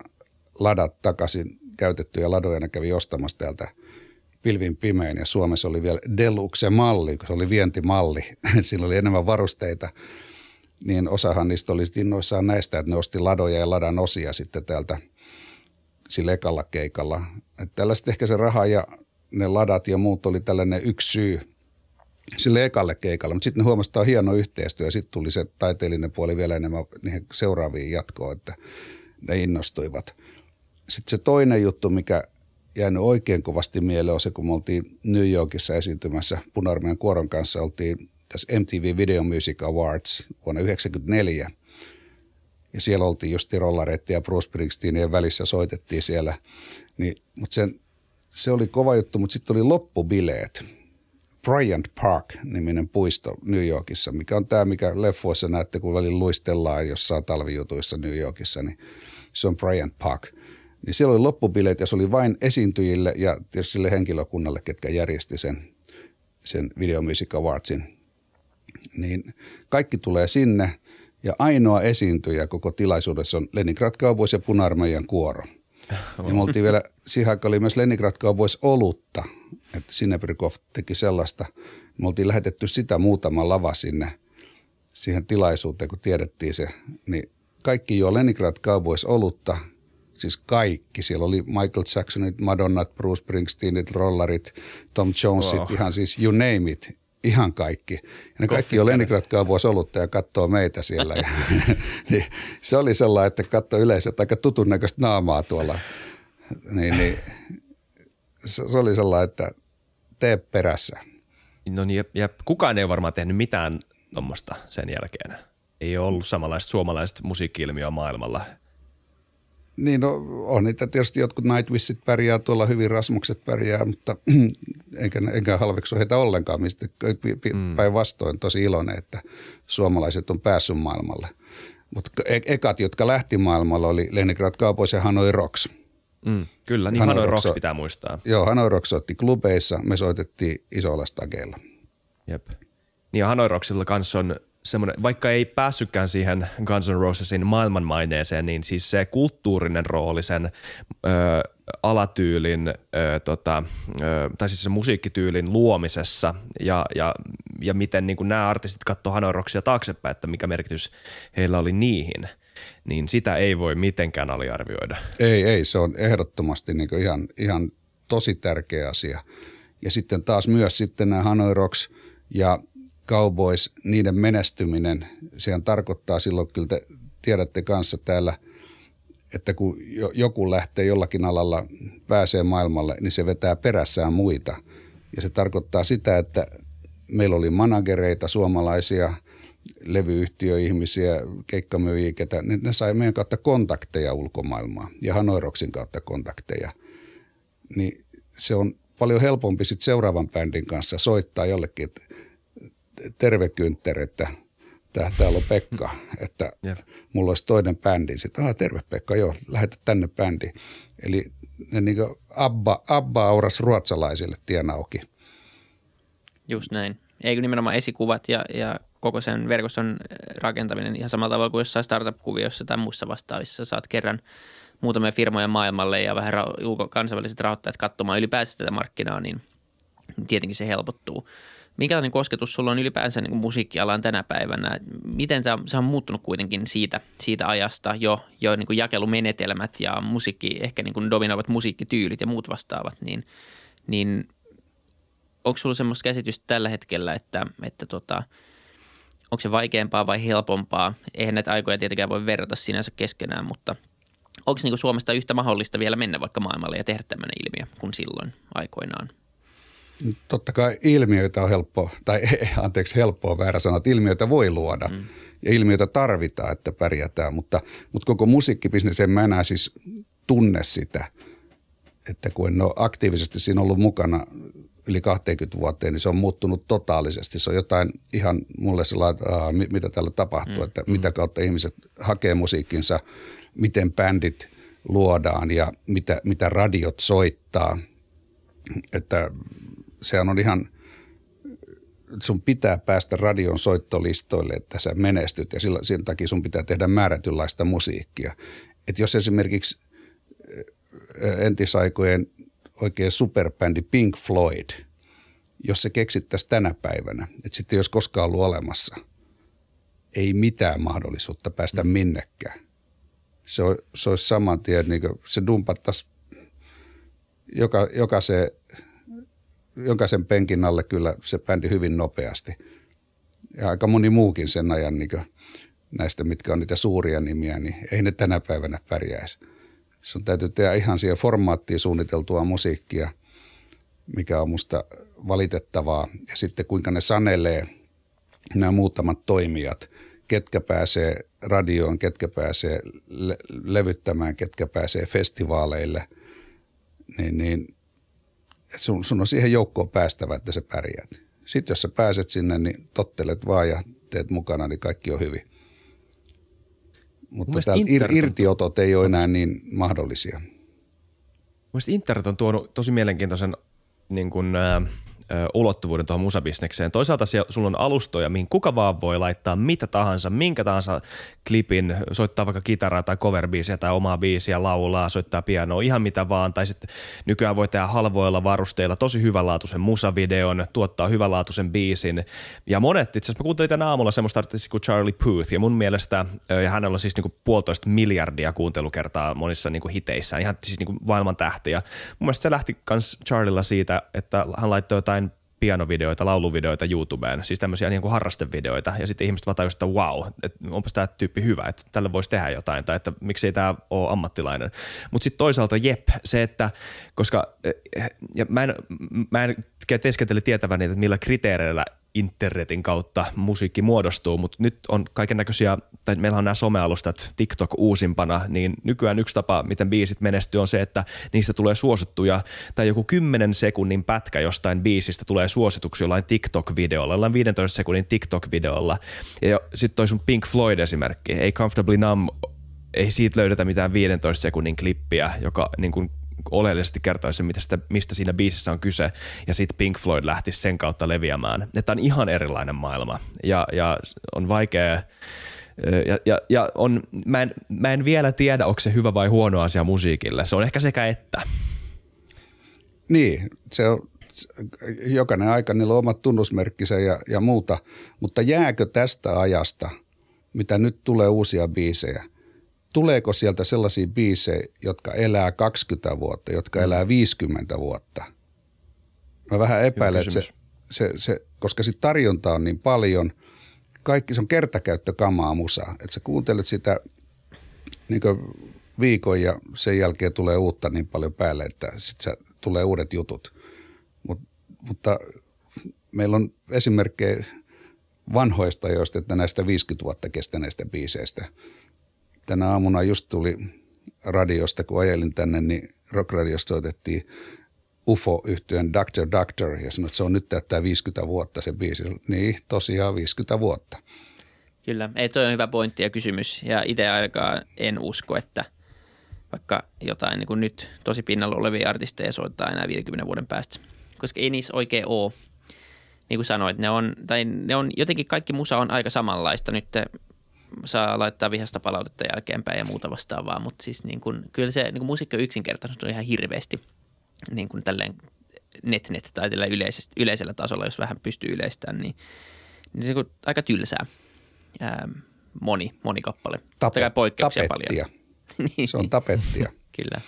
ladat takaisin käytettyjä ladoja, ne kävi ostamassa täältä pilvin pimein ja Suomessa oli vielä Deluxe-malli, kun se oli vientimalli, sillä oli enemmän varusteita, niin osahan niistä oli innoissaan näistä, että ne osti ladoja ja ladan osia sitten täältä sillä ekalla keikalla. Että tällaista ehkä se raha ja ne ladat ja muut oli tällainen yksi syy sille ekalle keikalle, mutta sitten ne huomasivat, että on hieno yhteistyö ja sitten tuli se taiteellinen puoli vielä enemmän niihin seuraaviin jatkoon, että ne innostuivat. Sitten se toinen juttu, mikä jäänyt oikein kovasti mieleen on se, kun me oltiin New Yorkissa esiintymässä Punarmeen kuoron kanssa, oltiin tässä MTV Video Music Awards vuonna 1994. Ja siellä oltiin just rollareiden ja Bruce Springsteenien välissä soitettiin siellä. Niin, mutta sen se oli kova juttu, mutta sitten oli loppubileet. Bryant Park-niminen puisto New Yorkissa, mikä on tämä, mikä leffoissa näette, kun välillä luistellaan jossain talvijutuissa New Yorkissa, niin se on Bryant Park. Niin siellä oli loppubileet ja se oli vain esiintyjille ja sille henkilökunnalle, ketkä järjesti sen, sen Video Music Awardsin. Niin kaikki tulee sinne ja ainoa esiintyjä koko tilaisuudessa on Leningrad Cowboys ja puna kuoro – ja me oltiin vielä, siihen aikaan oli myös Leningrad Cowboys olutta, että Sinebrikov teki sellaista. Me oltiin lähetetty sitä muutama lava sinne siihen tilaisuuteen, kun tiedettiin se. Niin kaikki jo Leningrad Cowboys olutta, siis kaikki. Siellä oli Michael Jacksonit, Madonnat, Bruce Springsteenit, Rollarit, Tom Jonesit, wow. ihan siis you name it. Ihan kaikki. Ja ne kaikki on Leningrad Cowboys olutta ja katsoo meitä siellä. ja, niin, se oli sellainen, että katsoi yleisö aika tutun näköistä naamaa tuolla. Niin, niin, se, se oli sellainen, että tee perässä. No niin, ja, kukaan ei varmaan tehnyt mitään tuommoista sen jälkeen. Ei ollut samanlaista suomalaista musiikki-ilmiöä maailmalla. Niin, no, on niitä tietysti jotkut Nightwishit pärjää, tuolla hyvin Rasmukset pärjää, mutta enkä, enkä halveksu heitä ollenkaan, mistä mm. päinvastoin tosi iloinen, että suomalaiset on päässyt maailmalle. Mutta e- ekat, jotka lähti maailmalle, oli Leningrad Cowboys ja Hanoi Rocks. Mm, kyllä, niin Hanoi, Hanoi Rocks pitää muistaa. Joo, Hanoi Rocks soitti klubeissa, me soitettiin isolla stageilla. Jep. Niin ja Hanoi Rocksilla kanssa on semmoinen, vaikka ei päässytkään siihen Guns N' Rosesin maailmanmaineeseen, niin siis se kulttuurinen rooli sen ö, alatyylin, ö, tota, ö, tai siis se musiikkityylin luomisessa ja, ja, ja miten niin kuin nämä artistit katsoo Hanoi Rockia taaksepäin, että mikä merkitys heillä oli niihin, niin sitä ei voi mitenkään aliarvioida. Ei, ei, se on ehdottomasti niin ihan, ihan tosi tärkeä asia. Ja sitten taas myös sitten nämä Hanoi Rocks ja Cowboys, niiden menestyminen, sehän tarkoittaa silloin, kyllä te tiedätte kanssa täällä, että kun joku lähtee jollakin alalla, pääsee maailmalle, niin se vetää perässään muita. Ja se tarkoittaa sitä, että meillä oli managereita, suomalaisia, levyyhtiöihmisiä, keikkamyyjiä, ketä, niin ne sai meidän kautta kontakteja ulkomaailmaan ja Hanoiroksin kautta kontakteja. Niin se on paljon helpompi sitten seuraavan bändin kanssa soittaa jollekin, että terve Kyntter, että täällä on Pekka, että yep. mulla olisi toinen bändi. Sitten, ah, terve Pekka, joo, lähetä tänne bändi. Eli ne niin Abba, Abba auras ruotsalaisille tien auki. Just näin. Eikö nimenomaan esikuvat ja, ja koko sen verkoston rakentaminen ihan samalla tavalla kuin jossain startup-kuviossa tai muussa vastaavissa. Saat kerran muutamia firmoja maailmalle ja vähän ra- kansainväliset rahoittajat katsomaan ylipäänsä tätä markkinaa, niin tietenkin se helpottuu. Minkälainen kosketus sulla on ylipäänsä niin musiikkialaan tänä päivänä? Miten tämä, se on muuttunut kuitenkin siitä, siitä ajasta jo, jo niin kuin jakelumenetelmät ja musiikki, ehkä niin kuin dominoivat musiikkityylit ja muut vastaavat, niin, niin onko sulla semmoista käsitystä tällä hetkellä, että, että tota, onko se vaikeampaa vai helpompaa? Eihän näitä aikoja tietenkään voi verrata sinänsä keskenään, mutta onko niin Suomesta yhtä mahdollista vielä mennä vaikka maailmalle ja tehdä tämmöinen ilmiö kuin silloin aikoinaan? Totta kai ilmiöitä on helppo, tai anteeksi helppoa väärä sanoa, että ilmiöitä voi luoda mm. ja ilmiöitä tarvitaan, että pärjätään, mutta, mutta koko musiikkibisnes en mä enää siis tunne sitä, että kun en ole aktiivisesti siinä ollut mukana yli 20 vuoteen, niin se on muuttunut totaalisesti. Se on jotain ihan mulle sellainen, että mitä täällä tapahtuu, mm. että mitä kautta ihmiset hakee musiikkinsa, miten bändit luodaan ja mitä, mitä radiot soittaa. Että sehän on ihan, sun pitää päästä radion soittolistoille, että sä menestyt ja sillä, sen takia sun pitää tehdä määrätynlaista musiikkia. Et jos esimerkiksi entisaikojen oikein superbändi Pink Floyd, jos se keksittäisiin tänä päivänä, että sitten jos koskaan ollut olemassa, ei mitään mahdollisuutta päästä mm. minnekään. Se, on, se olisi saman tien, niin se dumpattaisi joka, joka se jokaisen penkin alle kyllä se bändi hyvin nopeasti. Ja aika moni muukin sen ajan niin näistä, mitkä on niitä suuria nimiä, niin ei ne tänä päivänä pärjäisi. Sun täytyy tehdä ihan siihen formaattiin suunniteltua musiikkia, mikä on musta valitettavaa. Ja sitten kuinka ne sanelee nämä muutamat toimijat, ketkä pääsee radioon, ketkä pääsee le- levyttämään, ketkä pääsee festivaaleille, niin, niin että sun, sun on siihen joukkoon päästävä, että sä pärjäät. Sitten jos sä pääset sinne, niin tottelet vaan ja teet mukana, niin kaikki on hyvin. Mutta täällä ir, irtiotot ei ole enää niin mahdollisia. Mielestäni internet on tuonut tosi mielenkiintoisen niin kuin, äh, ulottuvuuden tuohon musabisnekseen. Toisaalta siellä, sulla on alustoja, mihin kuka vaan voi laittaa mitä tahansa, minkä tahansa klipin, soittaa vaikka kitaraa tai coverbiisiä tai omaa biisiä, laulaa, soittaa pianoa, ihan mitä vaan. Tai sitten nykyään voi tehdä halvoilla varusteilla tosi hyvänlaatuisen musavideon, tuottaa hyvänlaatuisen biisin. Ja monet, itse asiassa mä kuuntelin tänä aamulla semmoista artistia kuin Charlie Puth, ja mun mielestä, ja hänellä on siis niinku puolitoista miljardia kuuntelukertaa monissa niinku hiteissään, ihan siis niinku maailman tähtiä. Mun mielestä se lähti kans Charlilla siitä, että hän laittoi jotain pianovideoita, lauluvideoita YouTubeen, siis tämmöisiä niin kuin harrastevideoita, ja sitten ihmiset vaan että wow, että onpas tämä tyyppi hyvä, että tälle voisi tehdä jotain, tai että miksei tämä ole ammattilainen. Mutta sitten toisaalta jep, se, että koska ja mä en, mä en teeskentele tietäväni, että millä kriteereillä internetin kautta musiikki muodostuu, mutta nyt on kaiken näköisiä, tai meillä on nämä somealustat TikTok uusimpana, niin nykyään yksi tapa, miten biisit menestyy on se, että niistä tulee suosittuja, tai joku 10 sekunnin pätkä jostain biisistä tulee suosituksi jollain TikTok-videolla, jollain 15 sekunnin TikTok-videolla. Ja sitten toi sun Pink Floyd esimerkki, ei Comfortably Numb, ei siitä löydetä mitään 15 sekunnin klippiä, joka niin kuin oleellisesti kertoisi, mitä sitä, mistä siinä biisissä on kyse, ja sitten Pink Floyd lähti sen kautta leviämään. Että on ihan erilainen maailma, ja, ja on vaikea ja, ja, ja on, mä, en, mä en vielä tiedä, onko se hyvä vai huono asia musiikille. Se on ehkä sekä että. Niin, se on, jokainen aika, niillä on omat tunnusmerkkisä ja, ja muuta, mutta jääkö tästä ajasta, mitä nyt tulee uusia biisejä – tuleeko sieltä sellaisia biisejä, jotka elää 20 vuotta, jotka elää 50 vuotta? Mä vähän epäilen, että se, se, se, koska sit tarjonta on niin paljon, kaikki se on kertakäyttökamaa musa, että sä kuuntelet sitä niin viikon ja sen jälkeen tulee uutta niin paljon päälle, että sitten tulee uudet jutut. Mut, mutta meillä on esimerkkejä vanhoista joista, että näistä 50 vuotta kestäneistä biiseistä – tänä aamuna just tuli radiosta, kun ajelin tänne, niin rockradiosta soitettiin ufo yhtyön Doctor Doctor ja sanoi, että se on nyt täyttää 50 vuotta se biisi. Niin, tosiaan 50 vuotta. Kyllä, ei toi on hyvä pointti ja kysymys ja itse ainakaan en usko, että vaikka jotain niin kuin nyt tosi pinnalla olevia artisteja soittaa enää 50 vuoden päästä, koska ei niissä oikein ole. Niin kuin sanoit, ne on, tai ne on, jotenkin kaikki musa on aika samanlaista. Nyt saa laittaa vihasta palautetta jälkeenpäin ja muuta vastaavaa, mutta siis niin kuin, kyllä se niin kuin musiikki on yksinkertaisesti on ihan hirveästi niin kuin tälleen net-net tai tällä yleisellä tasolla, jos vähän pystyy yleistämään, niin, niin se on aika tylsää. Ää, moni, moni kappale. Tape, poikkeuksia tapettia. paljon. niin. Se on tapettia. kyllä.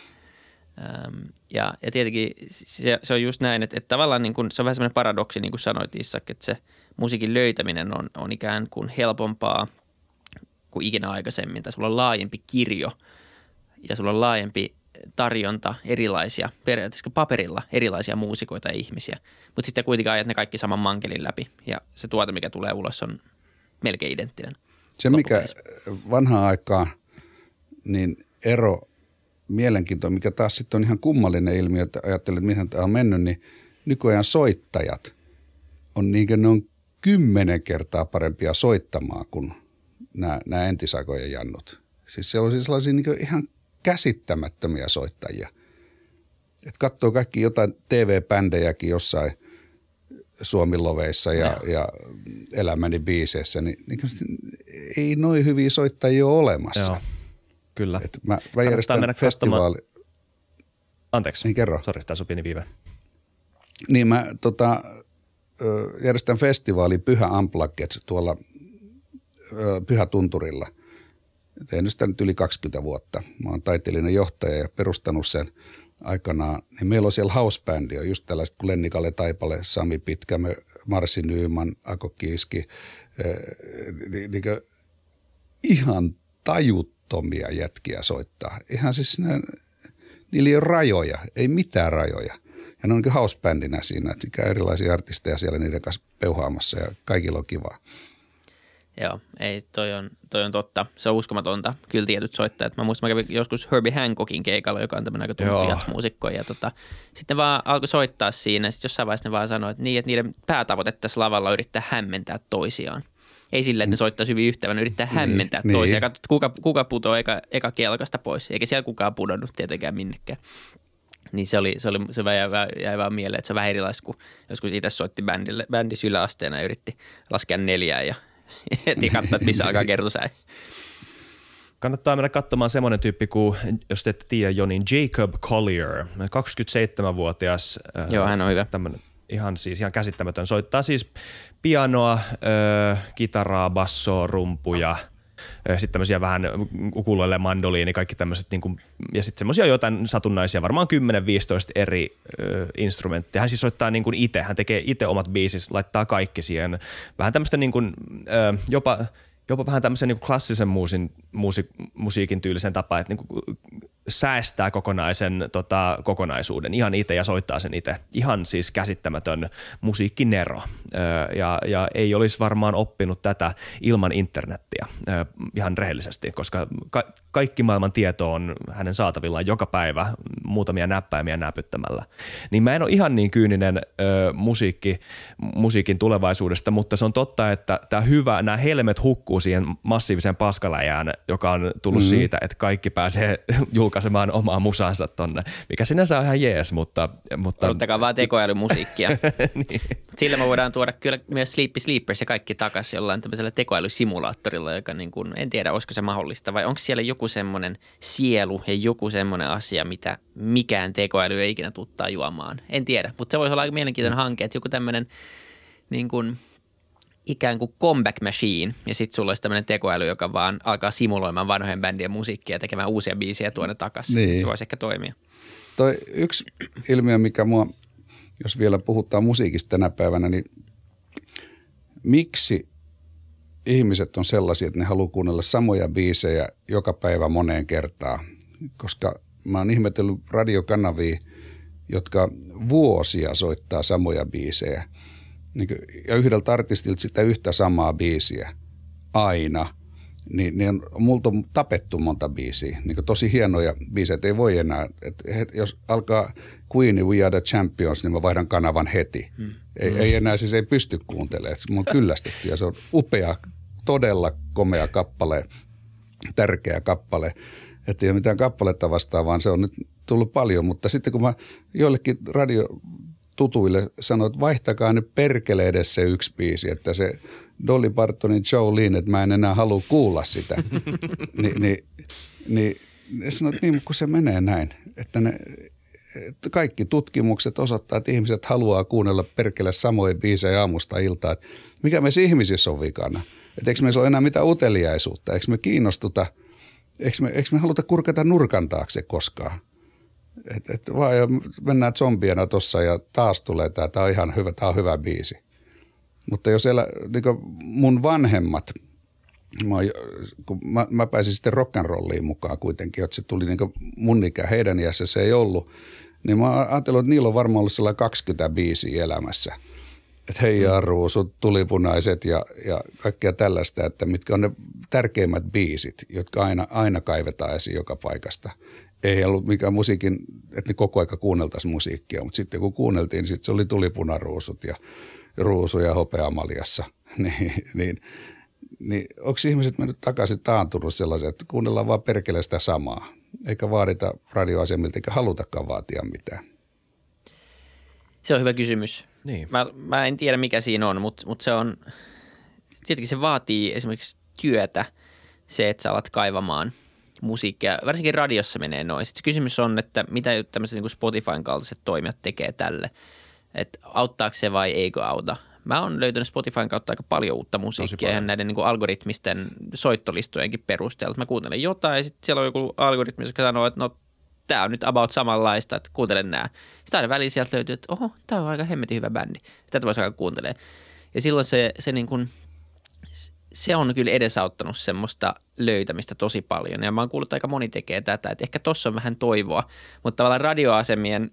Ähm, ja, ja tietenkin se, se on just näin, että, että tavallaan niin kuin, se on vähän semmoinen paradoksi, niin kuin sanoit Issak, että se musiikin löytäminen on, on ikään kuin helpompaa – kuin ikinä aikaisemmin, tai sulla on laajempi kirjo ja sulla on laajempi tarjonta erilaisia, periaatteessa paperilla erilaisia muusikoita ja ihmisiä. Mutta sitten kuitenkin ajat ne kaikki saman mankelin läpi ja se tuote, mikä tulee ulos, on melkein identtinen. Se, mikä vanhaan aikaan, niin ero, mielenkiinto, mikä taas sitten on ihan kummallinen ilmiö, että ajattelet, että miten tämä on mennyt, niin nykyajan soittajat on niin kuin ne on kymmenen kertaa parempia soittamaan kuin nämä, nämä entisaikojen jannut. Siis se on siis sellaisia niin ihan käsittämättömiä soittajia. Et katsoo kaikki jotain TV-bändejäkin jossain Suomiloveissa ja, ja elämäni biiseissä, niin, niin ei noin hyviä soittajia ole olemassa. Joo, kyllä. Et mä, mä järjestän festivaali. Anteeksi, niin kerro. Sori, on pieni viive. Niin mä tota, järjestän festivaali Pyhä Unplugged tuolla Pyhätunturilla. Tein sitä nyt yli 20 vuotta. Mä oon taiteellinen johtaja ja perustanut sen aikanaan. Niin meillä on siellä housebändi, on just tällaiset kuin Lennikalle Taipale, Sami Pitkämö, Marsi Nyyman, Ako Kiiski. Niin, niin ihan tajuttomia jätkiä soittaa. Ihan siis ne, niillä ei ole rajoja, ei mitään rajoja. Ja ne on niin housebändinä siinä, että erilaisia artisteja siellä niiden kanssa peuhaamassa ja kaikilla on kivaa. Joo, ei, toi on, toi on totta. Se on uskomatonta. Kyllä tietyt soittajat. Mä muistan, mä kävin joskus Herbie Hancockin keikalla, joka on tämmöinen aika tunti muusikko. Ja tota, sitten vaan alkoi soittaa siinä. Sitten jossain vaiheessa ne vaan sanoi, että, niin, että niiden päätavoite tässä lavalla yrittää hämmentää toisiaan. Ei silleen, että ne soittaisi hyvin yhtä, vaan yrittää hämmentää niin, toisiaan. Niin. kuka, kuka putoaa eka, eka kelkasta pois. Eikä siellä kukaan pudonnut tietenkään minnekään. Niin se, oli, se, oli, se jäi, jäi vaan mieleen, että se on vähän erilaista kuin joskus itse soitti bändille, bändissä yläasteena ja yritti laskea neljää ja heti katsoa, että missä alkaa kertosäi. Kannattaa mennä katsomaan semmoinen tyyppi kuin, jos te ette tiedä jo, niin Jacob Collier, 27-vuotias. Joo, hän on hyvä. ihan siis ihan käsittämätön. Soittaa siis pianoa, äh, kitaraa, bassoa, rumpuja. Sitten tämmöisiä vähän ukuloille mandoliini, kaikki tämmöiset, niin kuin, ja sitten semmoisia jotain satunnaisia, varmaan 10-15 eri ö, instrumentteja. Hän siis soittaa niin itse, hän tekee itse omat biisit, laittaa kaikki siihen. Vähän tämmöistä niin kuin, ö, jopa – jopa vähän tämmöisen niin klassisen muusin, muusi, musiikin tyylisen tapa, että niin kuin säästää kokonaisen tota, kokonaisuuden ihan itse ja soittaa sen itse. Ihan siis käsittämätön musiikkinero öö, ja, ja ei olisi varmaan oppinut tätä ilman internettiä öö, ihan rehellisesti, koska ka- kaikki maailman tieto on hänen saatavillaan joka päivä muutamia näppäimiä näpyttämällä. Niin mä en ole ihan niin kyyninen öö, musiikki, musiikin tulevaisuudesta, mutta se on totta, että tämä hyvä, nämä helmet hukkuu siihen massiiviseen paskaläjään, joka on tullut mm-hmm. siitä, että kaikki pääsee julkaisemaan omaa musansa tonne, mikä sinänsä on ihan jees, mutta... mutta... Odottakaa vaan tekoälymusiikkia. niin. Sillä me voidaan tuoda kyllä myös Sleepy Sleepers ja kaikki takaisin jollain tämmöisellä tekoälysimulaattorilla, joka niin kuin, en tiedä, olisiko se mahdollista vai onko siellä joku semmoinen sielu ja joku semmoinen asia, mitä mikään tekoäly ei ikinä tuttaa juomaan. En tiedä, mutta se voisi olla aika mielenkiintoinen hanke, että joku tämmöinen niin kuin ikään kuin comeback machine ja sitten sulla olisi tämmöinen tekoäly, joka vaan alkaa simuloimaan vanhojen bändien musiikkia ja tekemään uusia biisejä tuonne takaisin. Niin. Se voisi ehkä toimia. Toi yksi ilmiö, mikä mua, jos vielä puhutaan musiikista tänä päivänä, niin miksi ihmiset on sellaisia, että ne haluaa kuunnella samoja biisejä joka päivä moneen kertaan? Koska mä oon ihmetellyt radiokanavia, jotka vuosia soittaa samoja biisejä – niin kuin, ja yhdeltä artistilta sitä yhtä samaa biisiä aina, niin, niin on, multa on tapettu monta biisiä, niin kuin tosi hienoja biisejä, että ei voi enää, että jos alkaa Queen We Are the Champions, niin mä vaihdan kanavan heti. Hmm. Ei, ei enää siis ei pysty kuuntelemaan, mun on kyllästetty ja se on upea, todella komea kappale, tärkeä kappale, että ei ole mitään kappaletta vastaan, vaan se on nyt tullut paljon, mutta sitten kun mä joillekin radio tutuille sanoi, että vaihtakaa nyt perkele edes se yksi biisi, että se Dolly Partonin Jolene, että mä en enää halua kuulla sitä. Ni, niin, niin sanoi, että niin, kun se menee näin, että ne, että kaikki tutkimukset osoittaa, että ihmiset haluaa kuunnella perkele samoja biisejä aamusta iltaan. Mikä meissä ihmisissä on vikana? Että eikö meissä ole enää mitään uteliaisuutta? Eikö me kiinnostuta? Eikö me, eikö me haluta kurkata nurkan taakse koskaan? Et, et vaan jo mennään zombiena tuossa ja taas tulee tämä, tämä on ihan hyvä, tämä on hyvä biisi. Mutta jos siellä, niin mun vanhemmat, mä, kun mä, mä pääsin sitten rock'n'rolliin mukaan kuitenkin, että se tuli niin mun ikä, heidän iässä se ei ollut, niin mä ajattelin, että niillä on varmaan ollut sellainen 20 biisiä elämässä. Että hei ja ruusut, tulipunaiset ja, ja kaikkea tällaista, että mitkä on ne tärkeimmät biisit, jotka aina, aina kaivetaan esiin joka paikasta ei ollut mikään musiikin, että ne koko aika kuunneltaisiin musiikkia, mutta sitten kun kuunneltiin, niin sitten se oli tulipunaruusut ja ruusuja hopeamaljassa, niin, niin, niin onko ihmiset mennyt takaisin taantunut sellaisen, että kuunnellaan vaan perkele sitä samaa, eikä vaadita radioasemilta eikä halutakaan vaatia mitään? Se on hyvä kysymys. Niin. Mä, mä en tiedä mikä siinä on, mutta, mutta se on, tietenkin se vaatii esimerkiksi työtä, se, että sä alat kaivamaan – musiikkia, varsinkin radiossa menee noin. Sitten kysymys on, että mitä tämmöiset niin Spotifyn kaltaiset toimijat tekee tälle. Että auttaako se vai eikö auta. Mä oon löytänyt Spotifyn kautta aika paljon uutta musiikkia ihan näiden niin kuin algoritmisten soittolistojenkin perusteella. Mä kuuntelen jotain ja sitten siellä on joku algoritmi, joka sanoo, että no tämä on nyt about samanlaista, että kuuntelen nämä. Sitten aina väliin sieltä löytyy, että oho, tämä on aika hemmetin hyvä bändi. Tätä voisi aika kuuntelemaan. Ja silloin se, se niin kuin – se on kyllä edesauttanut semmoista löytämistä tosi paljon. Ja mä oon kuullut, että aika moni tekee tätä, että ehkä tossa on vähän toivoa. Mutta tavallaan radioasemien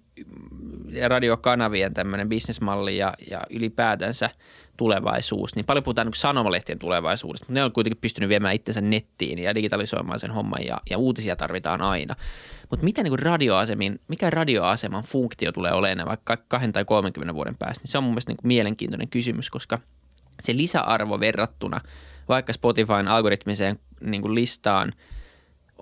ja radiokanavien tämmöinen bisnesmalli ja, ja ylipäätänsä tulevaisuus, niin paljon puhutaan niin sanomalehtien tulevaisuudesta, mutta ne on kuitenkin pystynyt viemään itsensä nettiin ja digitalisoimaan sen homman ja, ja uutisia tarvitaan aina. Mutta miten niin radioasemin, mikä radioaseman funktio tulee olemaan vaikka kahden tai 30 vuoden päästä, niin se on mun mielestä niin mielenkiintoinen kysymys, koska – se lisäarvo verrattuna vaikka Spotifyn algoritmiseen niin kuin listaan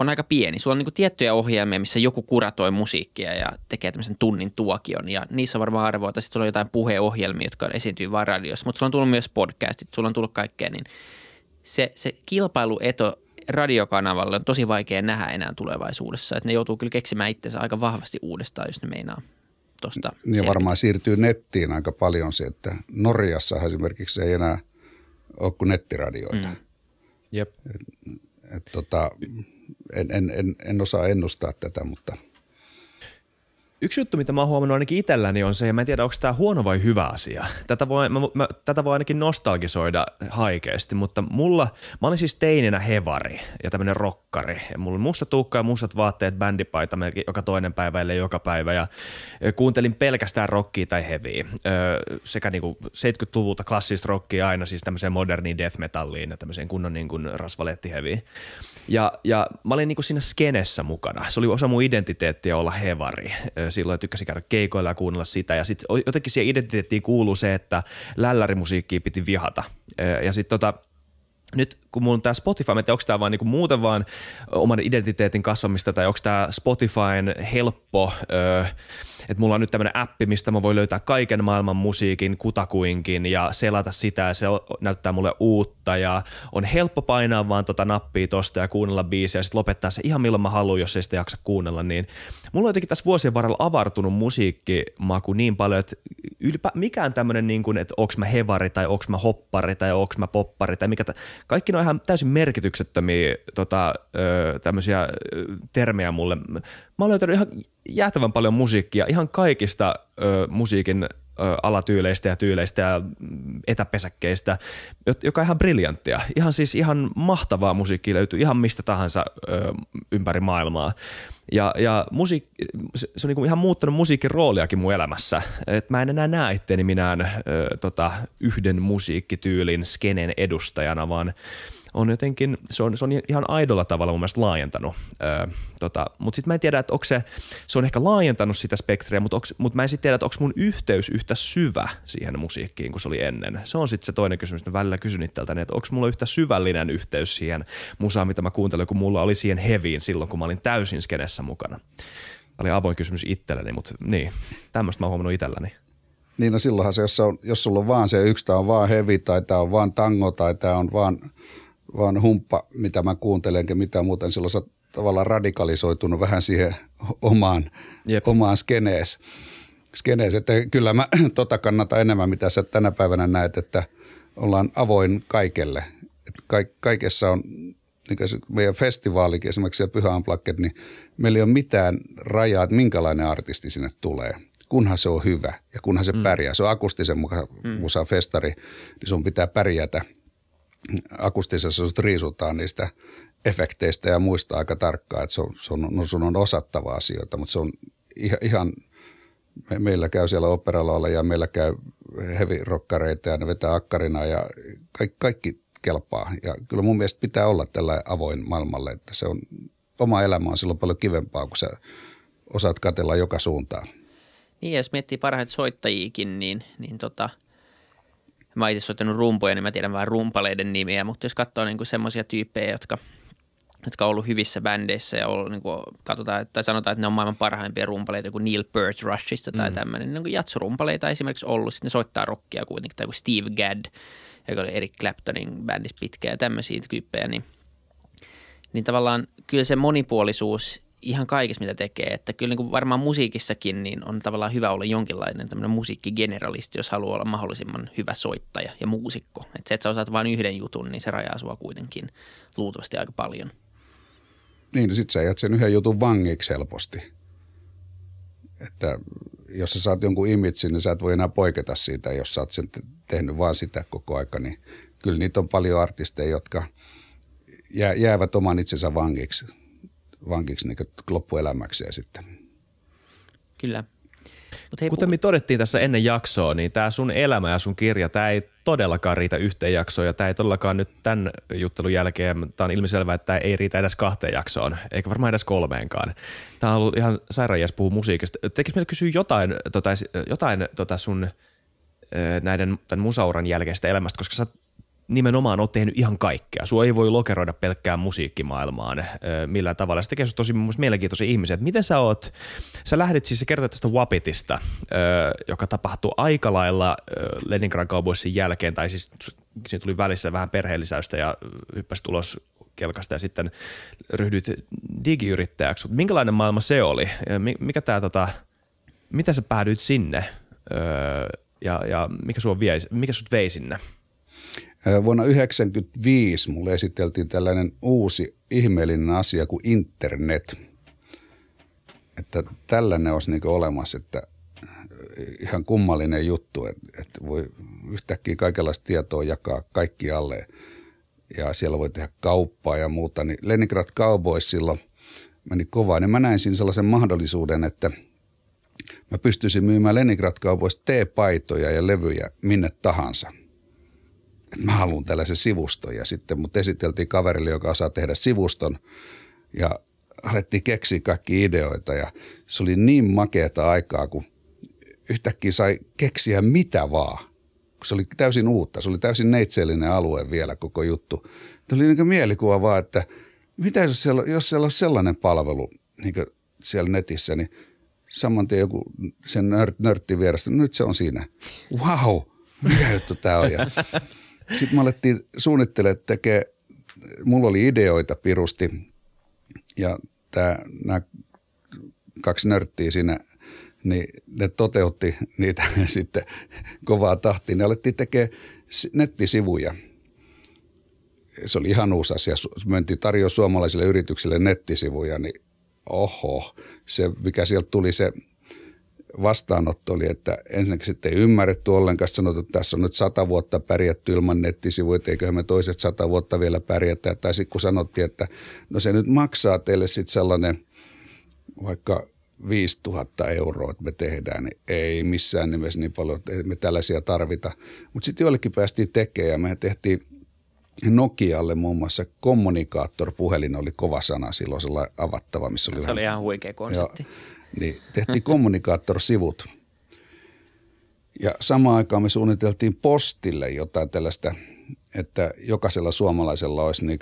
on aika pieni. Sulla on niin kuin tiettyjä ohjelmia, missä joku kuratoi musiikkia ja tekee tämmöisen tunnin tuokion ja niissä on varmaan arvoa. Tai sitten on jotain puheohjelmia, jotka esiintyy vain radiossa, mutta sulla on tullut myös podcastit, sulla on tullut kaikkea, niin se, se kilpailueto radiokanavalle on tosi vaikea nähdä enää tulevaisuudessa. Että ne joutuu kyllä keksimään itsensä aika vahvasti uudestaan, jos ne meinaa tuosta. Niin varmaan siirtyy nettiin aika paljon se, että Norjassa esimerkiksi ei enää ole kuin nettiradioita. Mm. Jep. Et, et, tota, en, en, en, en osaa ennustaa tätä, mutta – Yksi juttu, mitä mä oon huomannut ainakin itselläni on se, ja mä en tiedä, onko tämä huono vai hyvä asia. Tätä voi, mä, mä, tätä voi ainakin nostalgisoida haikeasti, mutta mulla, mä olin siis teininä hevari ja tämmöinen rokkari. Ja mulla oli musta tuukka ja mustat vaatteet, bändipaita melkein joka toinen päivä, ellei joka päivä. Ja kuuntelin pelkästään rockia tai heviä. Sekä niinku 70-luvulta klassista rockia aina siis tämmöiseen moderniin death metalliin ja tämmöiseen kunnon niinku rasvalettiheviin. Ja, ja mä olin niinku siinä skenessä mukana. Se oli osa mun identiteettiä olla hevari. Silloin tykkäsin käydä keikoilla ja kuunnella sitä. Ja sitten jotenkin siihen identiteettiin kuuluu se, että lällärimusiikkia piti vihata. Ja sitten tota, nyt kun on tämä Spotify, että onko tämä vaan niinku muuten vaan oman identiteetin kasvamista tai onko tämä Spotifyn helppo, öö, että mulla on nyt tämmöinen appi, mistä mä voin löytää kaiken maailman musiikin kutakuinkin ja selata sitä ja se näyttää mulle uutta ja on helppo painaa vaan tota nappia tosta ja kuunnella biisiä ja sitten lopettaa se ihan milloin mä haluan, jos ei sitä jaksa kuunnella, niin mulla on jotenkin tässä vuosien varrella avartunut musiikkimaku niin paljon, että ylipä, mikään tämmöinen niin kuin, että onks mä hevari tai onks mä hoppari tai onks mä poppari tai mikä, t- kaikki ne on ihan täysin merkityksettömiä tota, tämmöisiä termejä mulle. Mä oon löytänyt ihan jäätävän paljon musiikkia ihan kaikista ö, musiikin ö, alatyyleistä ja tyyleistä ja etäpesäkkeistä, joka on ihan briljanttia. Ihan siis ihan mahtavaa musiikkia löytyy ihan mistä tahansa ö, ympäri maailmaa. Ja, ja musiik, se on niin ihan muuttanut musiikin rooliakin mun elämässä. Et mä en enää näe itteeni minään ö, tota, yhden musiikkityylin skenen edustajana, vaan – on jotenkin, se on, se on ihan aidolla tavalla mun mielestä laajentanut. Öö, tota, mutta sitten mä en tiedä, että onko se, se on ehkä laajentanut sitä spektriä, mutta, mutta mä en sitten tiedä, että onko mun yhteys yhtä syvä siihen musiikkiin kuin se oli ennen. Se on sitten se toinen kysymys, että välillä kysyn itseltäni, että onko mulla yhtä syvällinen yhteys siihen musaan, mitä mä kuuntelin, kun mulla oli siihen heviin silloin, kun mä olin täysin skenessä mukana. Tämä oli avoin kysymys itselleni, mutta niin, tämmöistä mä oon huomannut itselläni. Niin no silloinhan se, jos, on, jos sulla on vaan se yksi, tämä on vaan hevi tai tämä on vaan tango tai tämä on vaan – vaan humppa, mitä mä kuuntelen, enkä mitään muuta, niin silloin sä tavallaan radikalisoitunut vähän siihen omaan, Jep. omaan skenees. skenees. Että kyllä mä tota kannatan enemmän, mitä sä tänä päivänä näet, että ollaan avoin kaikelle. Että ka- kaikessa on, niin meidän festivaalikin esimerkiksi ja Pyhä Amplakket, niin meillä ei ole mitään rajaa, että minkälainen artisti sinne tulee kunhan se on hyvä ja kunhan se mm. pärjää. Se on akustisen mukaan mm. festari, niin sun pitää pärjätä – akustisessa sut riisutaan niistä efekteistä ja muista aika tarkkaan, että se on, se on, no sun on osattava asioita, mutta se on ihan, ihan me, meillä käy siellä operalla ja meillä käy heavy-rokkareita ja ne vetää akkarina ja kaikki, kaikki kelpaa. Ja kyllä mun mielestä pitää olla tällä avoin maailmalle, että se on, oma elämä on silloin paljon kivempaa, kun sä osaat katella joka suuntaan. Niin, jos miettii parhaita soittajiikin, niin, niin tota – mä oon itse soittanut rumpuja, niin mä tiedän vähän rumpaleiden nimiä, mutta jos katsoo niin semmoisia tyyppejä, jotka, jotka on ollut hyvissä bändeissä ja ollut, niin kuin, katsotaan, tai sanotaan, että ne on maailman parhaimpia rumpaleita, kuin Neil Peart Rushista tai mm. tämmöinen, niin jatsurumpaleita esimerkiksi ollut, sitten ne soittaa rockia kuitenkin, tai kuin Steve Gadd, joka oli Eric Claptonin bändissä pitkään ja tämmöisiä tyyppejä, niin, niin tavallaan kyllä se monipuolisuus ihan kaikessa, mitä tekee. Että kyllä niin kuin varmaan musiikissakin niin on tavallaan hyvä olla jonkinlainen tämmöinen musiikkigeneralisti, jos haluaa olla mahdollisimman hyvä soittaja ja muusikko. Että se, että sä osaat vain yhden jutun, niin se rajaa sua kuitenkin luultavasti aika paljon. Niin, no sit sä sen yhden jutun vangiksi helposti. Että jos sä saat jonkun imitsin, niin sä et voi enää poiketa siitä, jos sä oot sen tehnyt vaan sitä koko aika. Niin kyllä niitä on paljon artisteja, jotka jäävät oman itsensä vangiksi vankiksi niin loppuelämäkseen sitten. Kyllä. Mut hei, Kuten me todettiin tässä ennen jaksoa, niin tämä sun elämä ja sun kirja, tämä ei todellakaan riitä yhteen jaksoon ja tämä ei todellakaan nyt tämän juttelun jälkeen, tämä on ilmiselvää, että tämä ei riitä edes kahteen jaksoon, eikä varmaan edes kolmeenkaan. Tämä on ollut ihan sairaan puhua musiikista. Tekis meillä kysyä jotain, tota, jotain tota sun näiden tämän musauran jälkeistä elämästä, koska sä nimenomaan oot tehnyt ihan kaikkea. Sua ei voi lokeroida pelkkään musiikkimaailmaan millään tavalla. Se tekee tosi mielenkiintoisia ihmisiä. Että miten sä oot, sä lähdit siis, sä kertoit tästä Wapitista, joka tapahtui aika lailla Leningrad Cowboysin jälkeen, tai siis siinä tuli välissä vähän perheellisäystä ja hyppäsit ulos kelkasta ja sitten ryhdyit digiyrittäjäksi. Minkälainen maailma se oli? Mikä tää, tota, mitä sä päädyit sinne ja, ja mikä, sua vie, mikä sut vei sinne? Vuonna 1995 mulle esiteltiin tällainen uusi ihmeellinen asia kuin internet. Että tällainen olisi niin olemassa, että ihan kummallinen juttu, että, voi yhtäkkiä kaikenlaista tietoa jakaa kaikkialle ja siellä voi tehdä kauppaa ja muuta. Niin Leningrad Cowboys silloin meni kovaa, niin mä näin siinä sellaisen mahdollisuuden, että mä pystyisin myymään Leningrad Cowboys T-paitoja ja levyjä minne tahansa. Et mä haluan tällaisen sivuston ja sitten mut esiteltiin kaverille, joka osaa tehdä sivuston ja alettiin keksiä kaikki ideoita ja se oli niin makeata aikaa, kun yhtäkkiä sai keksiä mitä vaan. Se oli täysin uutta, se oli täysin neitsellinen alue vielä koko juttu. Tuli niin mielikuva vaan, että mitä jos siellä, jos siellä olisi sellainen palvelu niin siellä netissä, niin saman tien joku sen nört, nörtti vierestä, nyt se on siinä. Wow, mikä juttu tämä on. Sitten me alettiin suunnittelemaan tekee, mulla oli ideoita pirusti ja nämä kaksi nörttiä siinä – niin ne toteutti niitä sitten kovaa tahtia. Ne alettiin tekemään nettisivuja. Se oli ihan uusi asia. Mentiin tarjoa suomalaisille yrityksille nettisivuja, niin oho, se mikä sieltä tuli se vastaanotto oli, että ensinnäkin sitten ei ymmärretty ollenkaan, sanottu, että tässä on nyt sata vuotta pärjätty ilman nettisivuja, eiköhän me toiset sata vuotta vielä pärjätä. Tai sitten kun sanottiin, että no se nyt maksaa teille sitten sellainen vaikka 5000 euroa, että me tehdään, niin ei missään nimessä niin paljon, että me tällaisia tarvita. Mutta sitten joillekin päästiin tekemään ja me tehtiin Nokialle muun muassa kommunikaattor-puhelin oli kova sana silloin sellainen avattava, missä oli Se vähän, oli ihan huikea konsepti. Jo, niin tehtiin kommunikaattor-sivut. Ja samaan aikaan me suunniteltiin postille jotain tällaista, että jokaisella suomalaisella olisi niin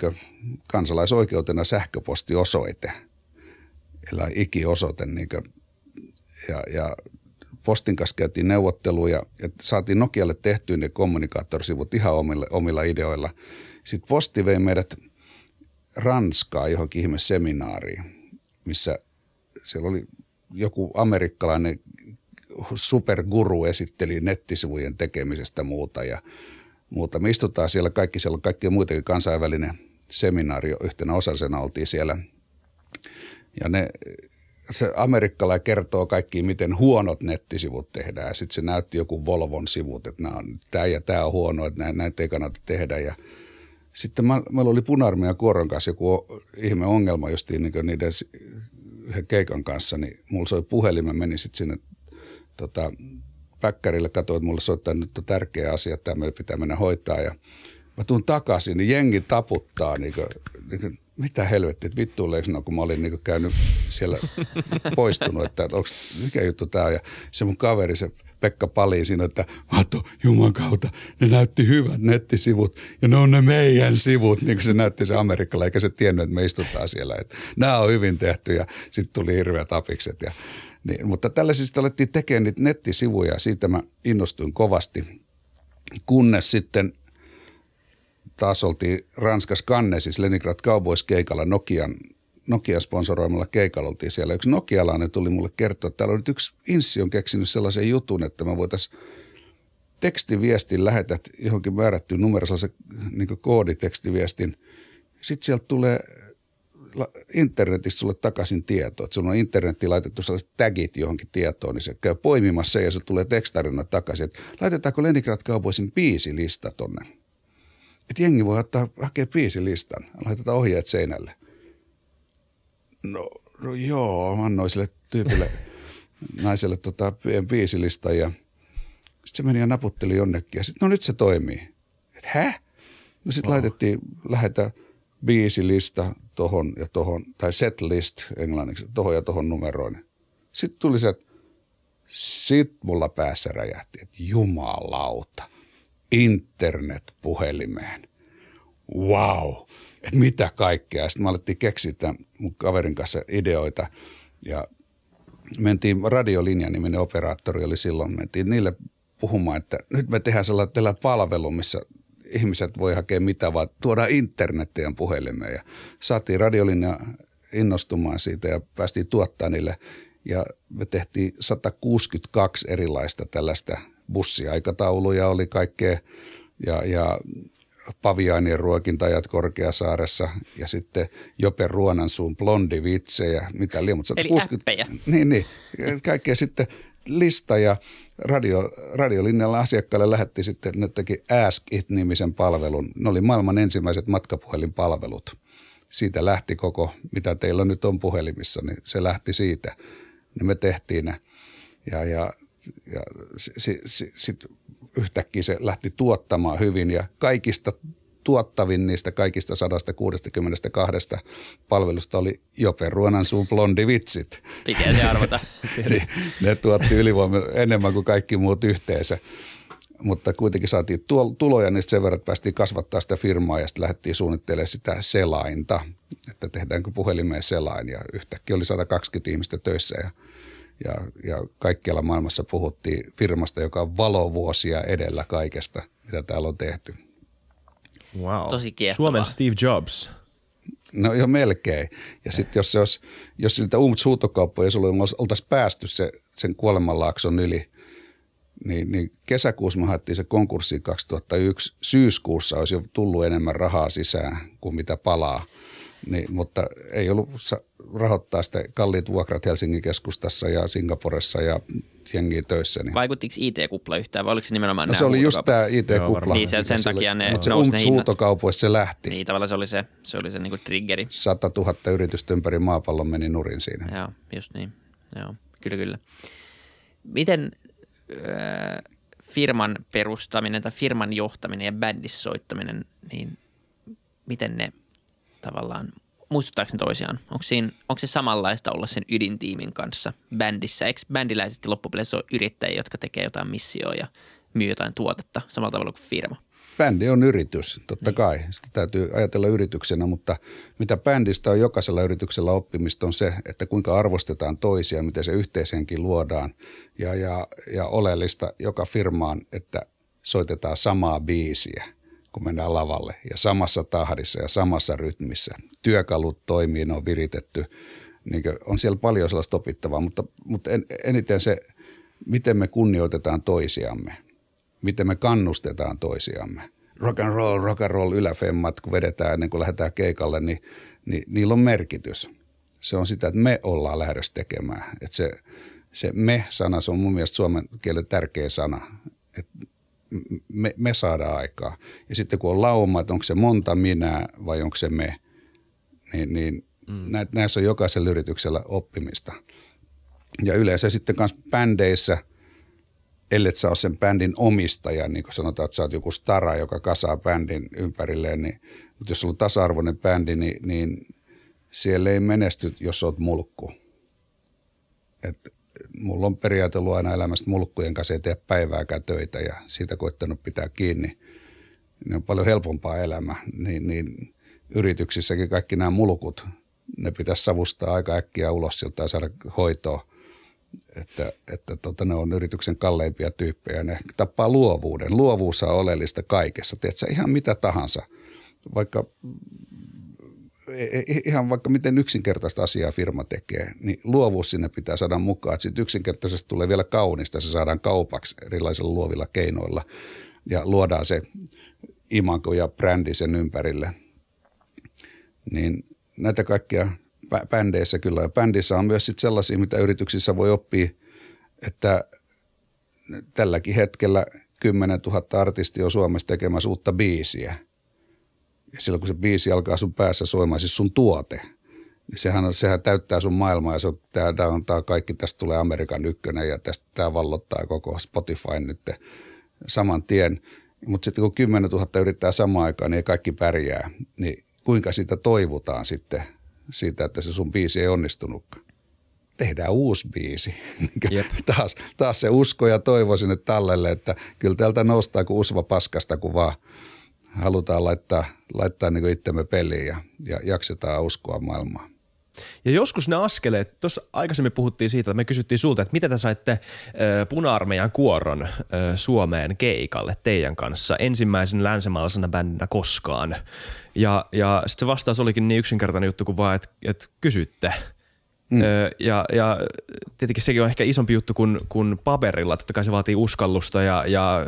kansalaisoikeutena sähköpostiosoite – elää ikiosoite. Niin ja, ja Postin kanssa käytiin neuvotteluja ja saatiin Nokialle tehtyä ne kommunikaattorisivut ihan omilla, omilla ideoilla. Sitten Posti vei meidät Ranskaa johonkin ihme seminaariin, missä siellä oli joku amerikkalainen superguru esitteli nettisivujen tekemisestä muuta ja muuta. Me istutaan siellä kaikki, siellä on kaikki muitakin kansainvälinen seminaari, yhtenä osasena oltiin siellä – ja ne, se amerikkalainen kertoo kaikki, miten huonot nettisivut tehdään. Sitten se näytti joku Volvon sivut, että nämä on, tämä ja tämä on huono, että näitä ei kannata tehdä. Ja sitten meillä oli puna kuoron kanssa joku ihme ongelma justiin niin niiden yhden keikan kanssa, niin mulla soi puhelin, mä menin sitten sinne tota, päkkärille, katsoin, että mulle soittaa nyt on tärkeä asia, että tämä pitää mennä hoitaa ja mä tuun takaisin, niin jengi taputtaa niin kuin, niin kuin mitä helvettiä, että vittuileeko no, kun mä olin niin käynyt siellä poistunut, että onko, mikä juttu tämä on. Ja se mun kaveri, se Pekka Pali siinä, että Matto, Juman kautta, ne näytti hyvät nettisivut ja ne on ne meidän sivut, niin kuin se näytti se Amerikalla, eikä se tiennyt, että me istutaan siellä. Että nämä on hyvin tehty ja sitten tuli hirveät apikset. Ja, niin, mutta tällaisista alettiin tekemään niitä nettisivuja ja siitä mä innostuin kovasti, kunnes sitten – taas oltiin Ranskas Cannesissa Leningrad Cowboys keikalla Nokian, Nokian sponsoroimalla keikalla oltiin siellä. Yksi nokialainen tuli mulle kertoa, että täällä on nyt yksi Inssi on keksinyt sellaisen jutun, että mä voitaisiin tekstiviestin lähetät johonkin määrättyyn numeroon, se niin kooditekstiviestin. Sitten sieltä tulee internetistä sulle takaisin tietoa. Että sulla on internetti laitettu sellaiset tagit johonkin tietoon, niin se käy poimimassa ja se tulee tekstarina takaisin. Että laitetaanko Leningrad Cowboysin biisilista tonne? että jengi voi ottaa, hakea biisilistan, laitetaan ohjeet seinälle. No, no joo, mä annoin sille tyypille, naiselle tota, biisilistan ja sitten se meni ja naputteli jonnekin ja sitten no nyt se toimii. Et, hä? No sitten laitettiin, lähetä biisilista tohon ja tohon, tai set list englanniksi, tohon ja tohon numeroon. Sitten tuli se, että sit mulla päässä räjähti, että jumalauta – internetpuhelimeen. Wow, että mitä kaikkea. Sitten me alettiin keksiä tämän mun kaverin kanssa ideoita ja mentiin radiolinjan niminen operaattori oli silloin, mentiin niille puhumaan, että nyt me tehdään sellainen palvelu, missä ihmiset voi hakea mitä vaan, tuodaan internettiä puhelimeen ja saatiin radiolinja innostumaan siitä ja päästiin tuottaa niille. Ja me tehtiin 162 erilaista tällaista bussiaikatauluja oli kaikkea. Ja, ja paviainien ruokintajat Korkeasaaressa ja sitten Jope Ruonansuun blondivitsejä, mitä liian, Eli 160, äppejä. Niin, niin. Kaikkea sitten lista ja radio, radiolinjalla asiakkaille lähetti sitten, ne teki Ask It-nimisen palvelun. Ne oli maailman ensimmäiset matkapuhelinpalvelut. Siitä lähti koko, mitä teillä nyt on puhelimissa, niin se lähti siitä. Niin me tehtiin ne. Ja, ja, ja sitten si, si, yhtäkkiä se lähti tuottamaan hyvin ja kaikista tuottavin niistä kaikista 162 palvelusta oli Jope Ruonansuun blondivitsit. Mikä se arvata. niin, ne tuotti ylivoima enemmän kuin kaikki muut yhteensä. Mutta kuitenkin saatiin tuloja niistä sen verran, päästiin kasvattaa sitä firmaa ja sitten lähdettiin suunnittelemaan sitä selainta, että tehdäänkö puhelimeen selain ja yhtäkkiä oli 120 ihmistä töissä ja ja, ja kaikkialla maailmassa puhuttiin firmasta, joka on valovuosia edellä kaikesta, mitä täällä on tehty. Wow. Tosi kiehtovaa. Suomen Steve Jobs. No jo melkein. Ja sitten jos, se olisi, jos niitä umts huutokauppoja sulla oltaisiin päästy se, sen kuolemanlaakson yli, niin, niin kesäkuussa me haettiin se konkurssiin 2001. Syyskuussa olisi jo tullut enemmän rahaa sisään kuin mitä palaa. Niin, mutta ei ollut rahoittaa sitä kalliit vuokrat Helsingin keskustassa ja Singaporessa ja jengiä töissä. Niin. Vaikuttiko IT-kupla yhtään vai oliko se nimenomaan no, se oli just tämä IT-kupla. Niin, sen, sen takia ne Mutta se umts huutokaupoissa se lähti. Niin, tavallaan se oli se, se, oli se niinku triggeri. 100 000 yritystä ympäri maapallon meni nurin siinä. Joo, just niin. Joo, kyllä kyllä. Miten äh, firman perustaminen tai firman johtaminen ja bändissä soittaminen, niin miten ne tavallaan muistuttaako ne toisiaan? Onko, siinä, onko se samanlaista olla sen ydintiimin kanssa bändissä? Eikö bändiläiset loppupeleissä ole yrittäjiä, jotka tekee jotain missioa ja myy jotain tuotetta samalla tavalla kuin firma? Bändi on yritys, totta niin. kai. Sitä täytyy ajatella yrityksenä, mutta mitä bändistä on jokaisella yrityksellä oppimista on se, että kuinka arvostetaan toisia, miten se yhteishenki luodaan. Ja, ja, ja oleellista joka firmaan, että soitetaan samaa biisiä kun mennään lavalle ja samassa tahdissa ja samassa rytmissä. Työkalut toimii, ne on viritetty. Niin on siellä paljon sellaista opittavaa, mutta, mutta en, eniten se, miten me kunnioitetaan toisiamme, miten me kannustetaan toisiamme. Rock and roll, rock and roll yläfemmat, kun vedetään ennen kuin lähdetään keikalle, niin, niin niillä on merkitys. Se on sitä, että me ollaan lähdössä tekemään. Että se, se me-sana, se on mun mielestä suomen kielen tärkeä sana. Että me, me saadaan aikaa. Ja sitten kun on lauma, että onko se monta minä vai onko se me, niin, niin mm. näissä on jokaisella yrityksellä oppimista. Ja yleensä sitten myös bändeissä, ellei sä ole sen bändin omistaja, niin kuin sanotaan, että sä oot joku stara, joka kasaa bändin ympärilleen, niin, mutta jos sulla on tasa-arvoinen bändi, niin, niin siellä ei menesty, jos oot mulkku. Et mulla on periaate ollut aina elämästä mulkkujen kanssa ei tee päivääkään töitä ja siitä koittanut pitää kiinni. Ne on paljon helpompaa elämä, niin, niin yrityksissäkin kaikki nämä mulkut, ne pitäisi savustaa aika äkkiä ulos siltä ja saada hoitoa. Että, että tota, ne on yrityksen kalleimpia tyyppejä. Ne tappaa luovuuden. Luovuus on oleellista kaikessa. Tiedätkö, ihan mitä tahansa. Vaikka ihan vaikka miten yksinkertaista asiaa firma tekee, niin luovuus sinne pitää saada mukaan. Sitten yksinkertaisesti tulee vielä kaunista, se saadaan kaupaksi erilaisilla luovilla keinoilla ja luodaan se imanko ja brändi sen ympärille. Niin näitä kaikkia bändeissä kyllä. Ja bändissä on myös sit sellaisia, mitä yrityksissä voi oppia, että tälläkin hetkellä 10 000 artistia on Suomessa tekemässä uutta biisiä – ja silloin kun se biisi alkaa sun päässä soimaan, siis sun tuote, niin sehän, on, sehän täyttää sun maailmaa ja se on, tämä, on, tämä kaikki, tästä tulee Amerikan ykkönen ja tästä tämä vallottaa koko Spotify nyt saman tien. Mutta sitten kun 10 000 yrittää samaan aikaan, niin ei kaikki pärjää. Niin kuinka sitä toivotaan sitten siitä, että se sun biisi ei onnistunutkaan? Tehdään uusi biisi. Yep. taas, taas se usko ja toivo sinne tallelle, että kyllä täältä noustaa kuin usva paskasta, kun vaan – halutaan laittaa, laittaa niin itsemme peliin ja, ja jaksetaan uskoa maailmaan. Ja joskus ne askeleet, tuossa aikaisemmin puhuttiin siitä, että me kysyttiin sulta, että mitä te saitte äh, puna-armeijan kuoron Suomeen keikalle teidän kanssa ensimmäisen länsimaalaisena bändinä koskaan. Ja, ja sitten se vastaus olikin niin yksinkertainen juttu kuin vaan, että, että kysytte. Mm. Ja, ja tietenkin sekin on ehkä isompi juttu kuin, kuin paperilla. Totta kai se vaatii uskallusta ja, ja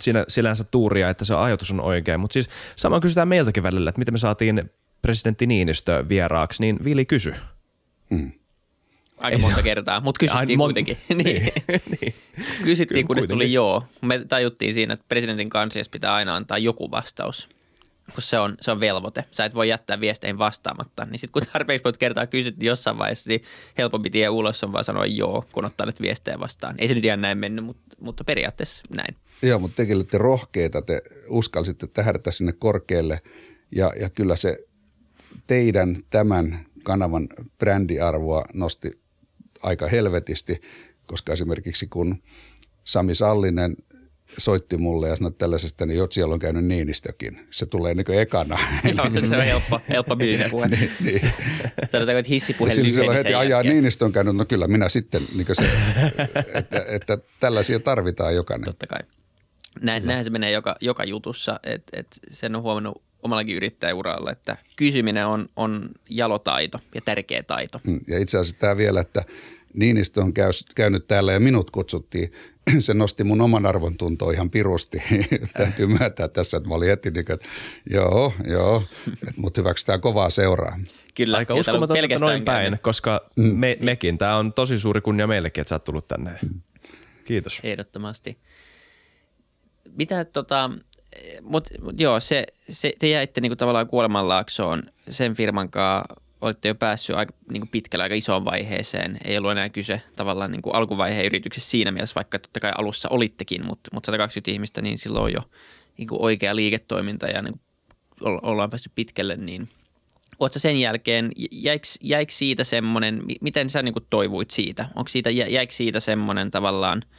siinä, sillänsä tuuria, että se ajatus on oikein. Mutta siis sama kysytään meiltäkin välillä, että miten me saatiin presidentti Niinistö vieraaksi, niin Vili kysy. Mm. Aika monta kertaa, mutta kysyttiin Ai, kuitenkin. niin. niin. niin. Kysyttiin, kunnes tuli joo. Me tajuttiin siinä, että presidentin kansias pitää aina antaa joku vastaus kun se on, se on velvoite. Sä et voi jättää viesteihin vastaamatta. Niin sitten kun tarpeeksi monta kertaa kysyt niin jossain vaiheessa, niin helpompi tie ulos on vaan sanoa joo, kun ottaa nyt viestejä vastaan. Ei se nyt ihan näin mennyt, mutta, mutta periaatteessa näin. Joo, mutta tekin olette rohkeita, te uskalsitte tähdätä sinne korkealle ja, ja kyllä se teidän tämän kanavan brändiarvoa nosti aika helvetisti, koska esimerkiksi kun Sami Sallinen soitti mulle ja sanoi tällaisesta, niin Jotsi on käynyt Niinistökin. Se tulee niin kuin ekana. Joo, se on helppo, helppo myyntipuhe. niin, niin. Sanotaanko, että hissipuhe silloin heti ajaa Niinistö on käynyt, no kyllä minä sitten, niin se, että, että, tällaisia tarvitaan jokainen. Totta kai. Näin, näin se menee joka, joka jutussa, että et sen on huomannut omallakin yrittäjäuralla, että kysyminen on, on jalotaito ja tärkeä taito. Mm, ja itse asiassa tämä vielä, että Niinistö on käy, käynyt täällä ja minut kutsuttiin se nosti mun oman arvon tuntoa ihan pirusti. Täytyy myöntää tässä, että mä olin heti niin kuin, että joo, joo, mutta hyväksytään kovaa seuraa. Kyllä. Aika uskomaton noin päin, käynyt. koska mm. me, mekin, tämä on tosi suuri kunnia meillekin, että sä oot tullut tänne. Kiitos. Ehdottomasti. Mitä tota, mutta mut joo, se, se, te jäitte niinku tavallaan kuolemanlaaksoon sen firman kanssa olitte jo päässyt aika niin kuin pitkällä aika isoon vaiheeseen. Ei ollut enää kyse tavallaan niin kuin alkuvaiheen yrityksessä siinä mielessä, vaikka totta kai alussa olittekin, mutta, mutta 120 ihmistä, niin silloin on jo niin kuin oikea liiketoiminta ja niin kuin ollaan päässyt pitkälle, niin Oletko sen jälkeen, jäikö, jäikö siitä semmoinen, miten sä niin kuin toivuit siitä? Onko siitä, jäikö siitä semmoinen tavallaan –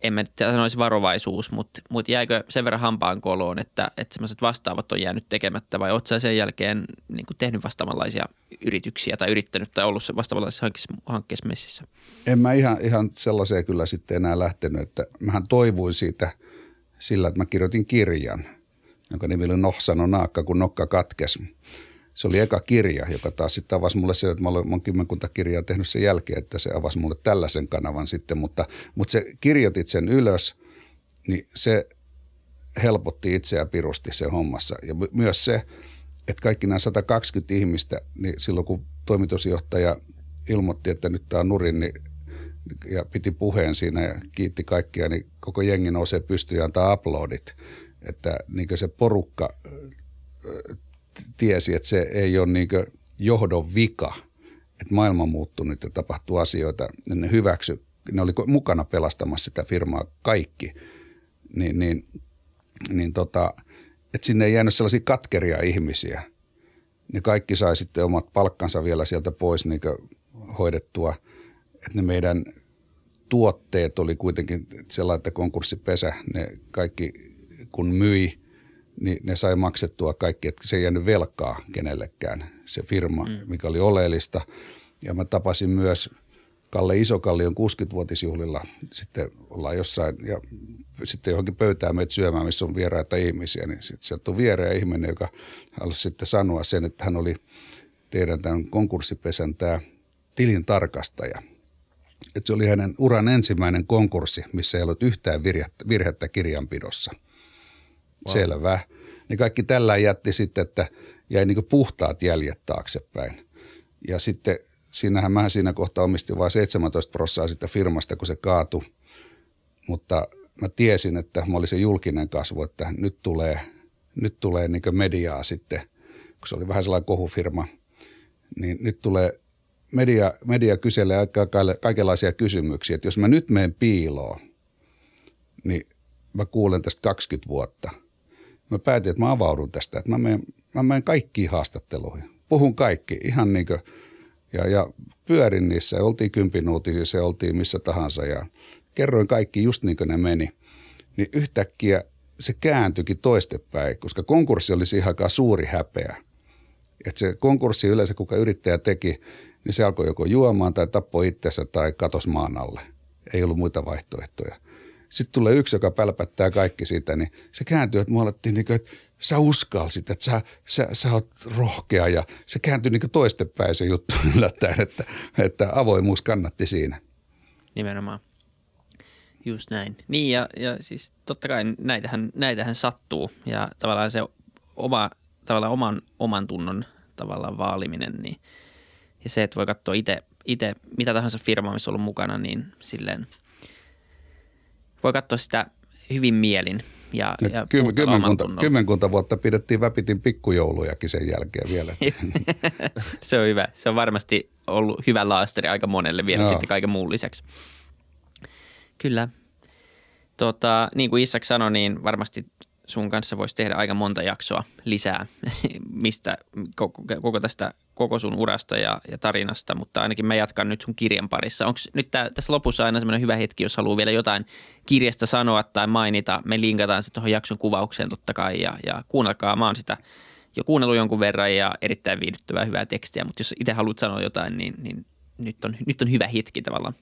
en mä sanoisi varovaisuus, mutta, mutta jäikö sen verran hampaan koloon, että, että semmoiset vastaavat on jäänyt tekemättä vai oletko sen jälkeen niin kuin tehnyt vastaavanlaisia yrityksiä tai yrittänyt tai ollut vastaavanlaisissa hankkeissa messissä? En mä ihan, ihan sellaiseen kyllä sitten enää lähtenyt, että mähän toivuin siitä sillä, että mä kirjoitin kirjan, jonka nimi oli Noh sano naakka, kun nokka katkesi se oli eka kirja, joka taas sitten avasi mulle se, että mä olen kymmenkunta kirjaa tehnyt sen jälkeen, että se avasi mulle tällaisen kanavan sitten, mutta, mutta se kirjoitit sen ylös, niin se helpotti itseä pirusti se hommassa. Ja myös se, että kaikki nämä 120 ihmistä, niin silloin kun toimitusjohtaja ilmoitti, että nyt tämä on nurin, niin ja piti puheen siinä ja kiitti kaikkia, niin koko jengi nousee pystyyn ja antaa uploadit. Että niin se porukka tiesi, että se ei ole niin johdon vika, että maailma muuttuu nyt ja tapahtuu asioita, niin ne hyväksy, ne oli mukana pelastamassa sitä firmaa kaikki, niin, niin, niin tota, että sinne ei jäänyt sellaisia katkeria ihmisiä. Ne kaikki sai sitten omat palkkansa vielä sieltä pois niin hoidettua, että ne meidän tuotteet oli kuitenkin sellainen, että konkurssipesä, ne kaikki kun myi – niin ne sai maksettua kaikki, että se ei jäänyt velkaa kenellekään se firma, mm. mikä oli oleellista. Ja mä tapasin myös Kalle Isokallion 60-vuotisjuhlilla, sitten ollaan jossain ja sitten johonkin pöytään meitä syömään, missä on vieraita ihmisiä, niin sitten sieltä on viereä ihminen, joka halusi sitten sanoa sen, että hän oli teidän tämän konkurssipesän tämä tilin tarkastaja. Että se oli hänen uran ensimmäinen konkurssi, missä ei ollut yhtään virhettä, virhettä kirjanpidossa – Wow. Selvä. Niin kaikki tällä jätti sitten, että jäi niin puhtaat jäljet taaksepäin. Ja sitten siinähän mä siinä kohtaa omistin vain 17 prosenttia sitä firmasta, kun se kaatui. Mutta mä tiesin, että mä olin se julkinen kasvu, että nyt tulee, nyt tulee niin mediaa sitten, kun se oli vähän sellainen kohufirma, niin nyt tulee media, media kyselee kaikenlaisia kysymyksiä, että jos mä nyt menen piiloon, niin mä kuulen tästä 20 vuotta – mä päätin, että mä avaudun tästä, että mä menen, mä menen kaikkiin haastatteluihin. Puhun kaikki, ihan niin kuin, ja, ja pyörin niissä, oltiin kympin uutisissa, oltiin missä tahansa ja kerroin kaikki just niin kuin ne meni. Niin yhtäkkiä se kääntyikin toistepäin, koska konkurssi oli siihen aikaan suuri häpeä. Että se konkurssi yleensä, kuka yrittäjä teki, niin se alkoi joko juomaan tai tappoi itsensä tai katos maan alle. Ei ollut muita vaihtoehtoja. Sitten tulee yksi, joka pälpättää kaikki siitä, niin se kääntyy, että me niin kuin, että sä uskalsit, että sä, sä, sä oot rohkea ja se kääntyi niin toistepäin se juttu yllättäen, että, että avoimuus kannatti siinä. Nimenomaan. Just näin. Niin ja, ja siis totta kai näitähän, näitähän sattuu ja tavallaan se oma, tavallaan oman, oman tunnon tavallaan vaaliminen niin, ja se, että voi katsoa itse mitä tahansa firmaa, missä on ollut mukana, niin silleen voi katsoa sitä hyvin mielin ja, ja, ja kymmen, kymmenkunta, kymmenkunta vuotta pidettiin Väpitin pikkujoulujakin sen jälkeen vielä. se on hyvä. Se on varmasti ollut hyvä laasteri aika monelle vielä no. sitten kaiken muun lisäksi. Kyllä. Tota, niin kuin Isak sanoi, niin varmasti sun kanssa voisi tehdä aika monta jaksoa lisää, mistä koko, koko tästä koko sun urasta ja, ja tarinasta, mutta ainakin mä jatkan nyt sun kirjan parissa. Onko nyt tää, tässä lopussa aina semmoinen hyvä hetki, jos haluaa vielä jotain kirjasta sanoa tai mainita, me linkataan se tuohon jakson kuvaukseen totta kai ja, ja kuunnelkaa, mä oon sitä jo kuunnellut jonkun verran ja erittäin viihdyttävää hyvää tekstiä, mutta jos itse haluat sanoa jotain, niin, niin nyt on, nyt on hyvä hetki tavallaan.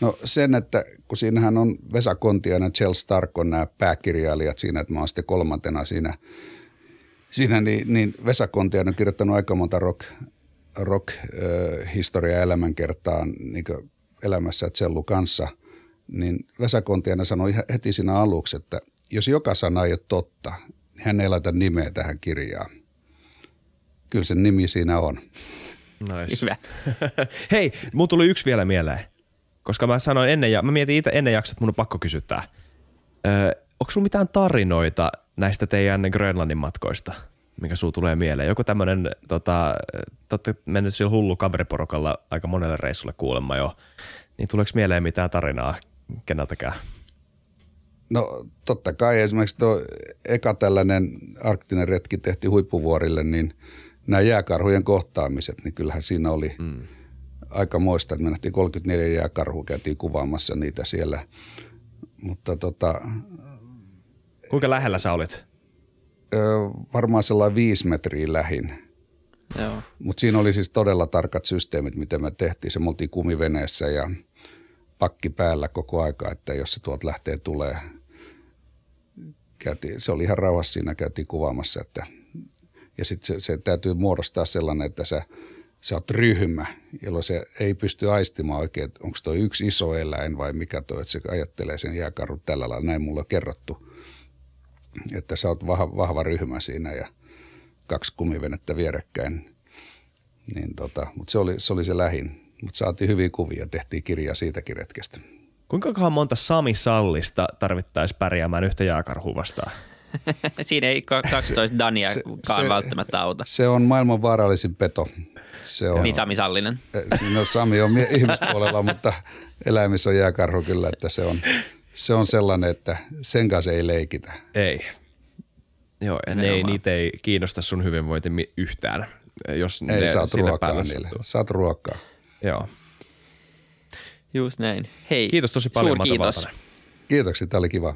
No sen, että kun siinähän on Vesa Kontia ja Chel Stark on nämä pääkirjailijat siinä, että mä oon sitten kolmantena siinä, siinä niin, niin Vesa Kontia on kirjoittanut aika monta rock, rock äh, historia elämänkertaa niin elämässä Cellu kanssa, niin Vesa Kontiana sanoi heti siinä aluksi, että jos joka sana ei ole totta, niin hän ei laita nimeä tähän kirjaan. Kyllä sen nimi siinä on. Nice. Hyvä. Hei, mun tuli yksi vielä mieleen. Koska mä sanoin ennen, ja mä mietin itse ennen jaksoa, että mun on pakko kysyttää. Öö, onko sulla mitään tarinoita näistä teidän Grönlannin matkoista, mikä sulla tulee mieleen? Joku tämmönen, tota, te mennyt sillä hullu kaveriporokalla aika monelle reissulle kuulemma jo. Niin tuleeko mieleen mitään tarinaa keneltäkään? No totta kai esimerkiksi tuo eka tällainen arktinen retki tehtiin huippuvuorille, niin – nämä jääkarhujen kohtaamiset, niin kyllähän siinä oli mm. aika moista, että me nähtiin 34 jääkarhua, käytiin kuvaamassa niitä siellä. Mutta tota, Kuinka lähellä sä olit? Varmaan sellainen viisi metriä lähin. Mutta siinä oli siis todella tarkat systeemit, miten me tehtiin. Se me oltiin kumiveneessä ja pakki päällä koko aika, että jos se tuolta lähtee tulee. Käytiin, se oli ihan rauhassa siinä, käytiin kuvaamassa, että ja sitten se, se täytyy muodostaa sellainen, että sä, sä oot ryhmä, jolloin se ei pysty aistimaan oikein, että onko toi yksi iso eläin vai mikä toi, että se ajattelee sen jääkarhun tällä lailla. Näin mulla on kerrottu, että sä oot vahva, vahva ryhmä siinä ja kaksi kumivenettä vierekkäin. Niin tota, mutta se oli, se oli se lähin. Mutta saatiin hyviä kuvia, tehtiin kirja siitäkin retkestä. Kuinka monta Sami Sallista tarvittaisiin pärjäämään yhtä jääkarhua vastaan? Siinä ei 12 Daniakaan se, välttämättä auta. Se on maailman vaarallisin peto. Se on, niin Sami Sallinen. No Sami on ihmispuolella, mutta eläimissä on jääkarhu kyllä, että se on, se on sellainen, että sen kanssa ei leikitä. Ei. Joo, ne ei, niitä ei kiinnosta sun hyvinvointi yhtään, jos ei, ne saat ruokaa niille. Saat ruokaa. Joo. Just näin. Hei, kiitos tosi paljon, kiitos. Kiitoksia, tämä oli kiva.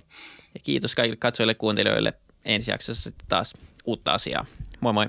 Ja kiitos kaikille katsojille kuuntelijoille. Ensi jaksossa sitten taas uutta asiaa. Moi moi!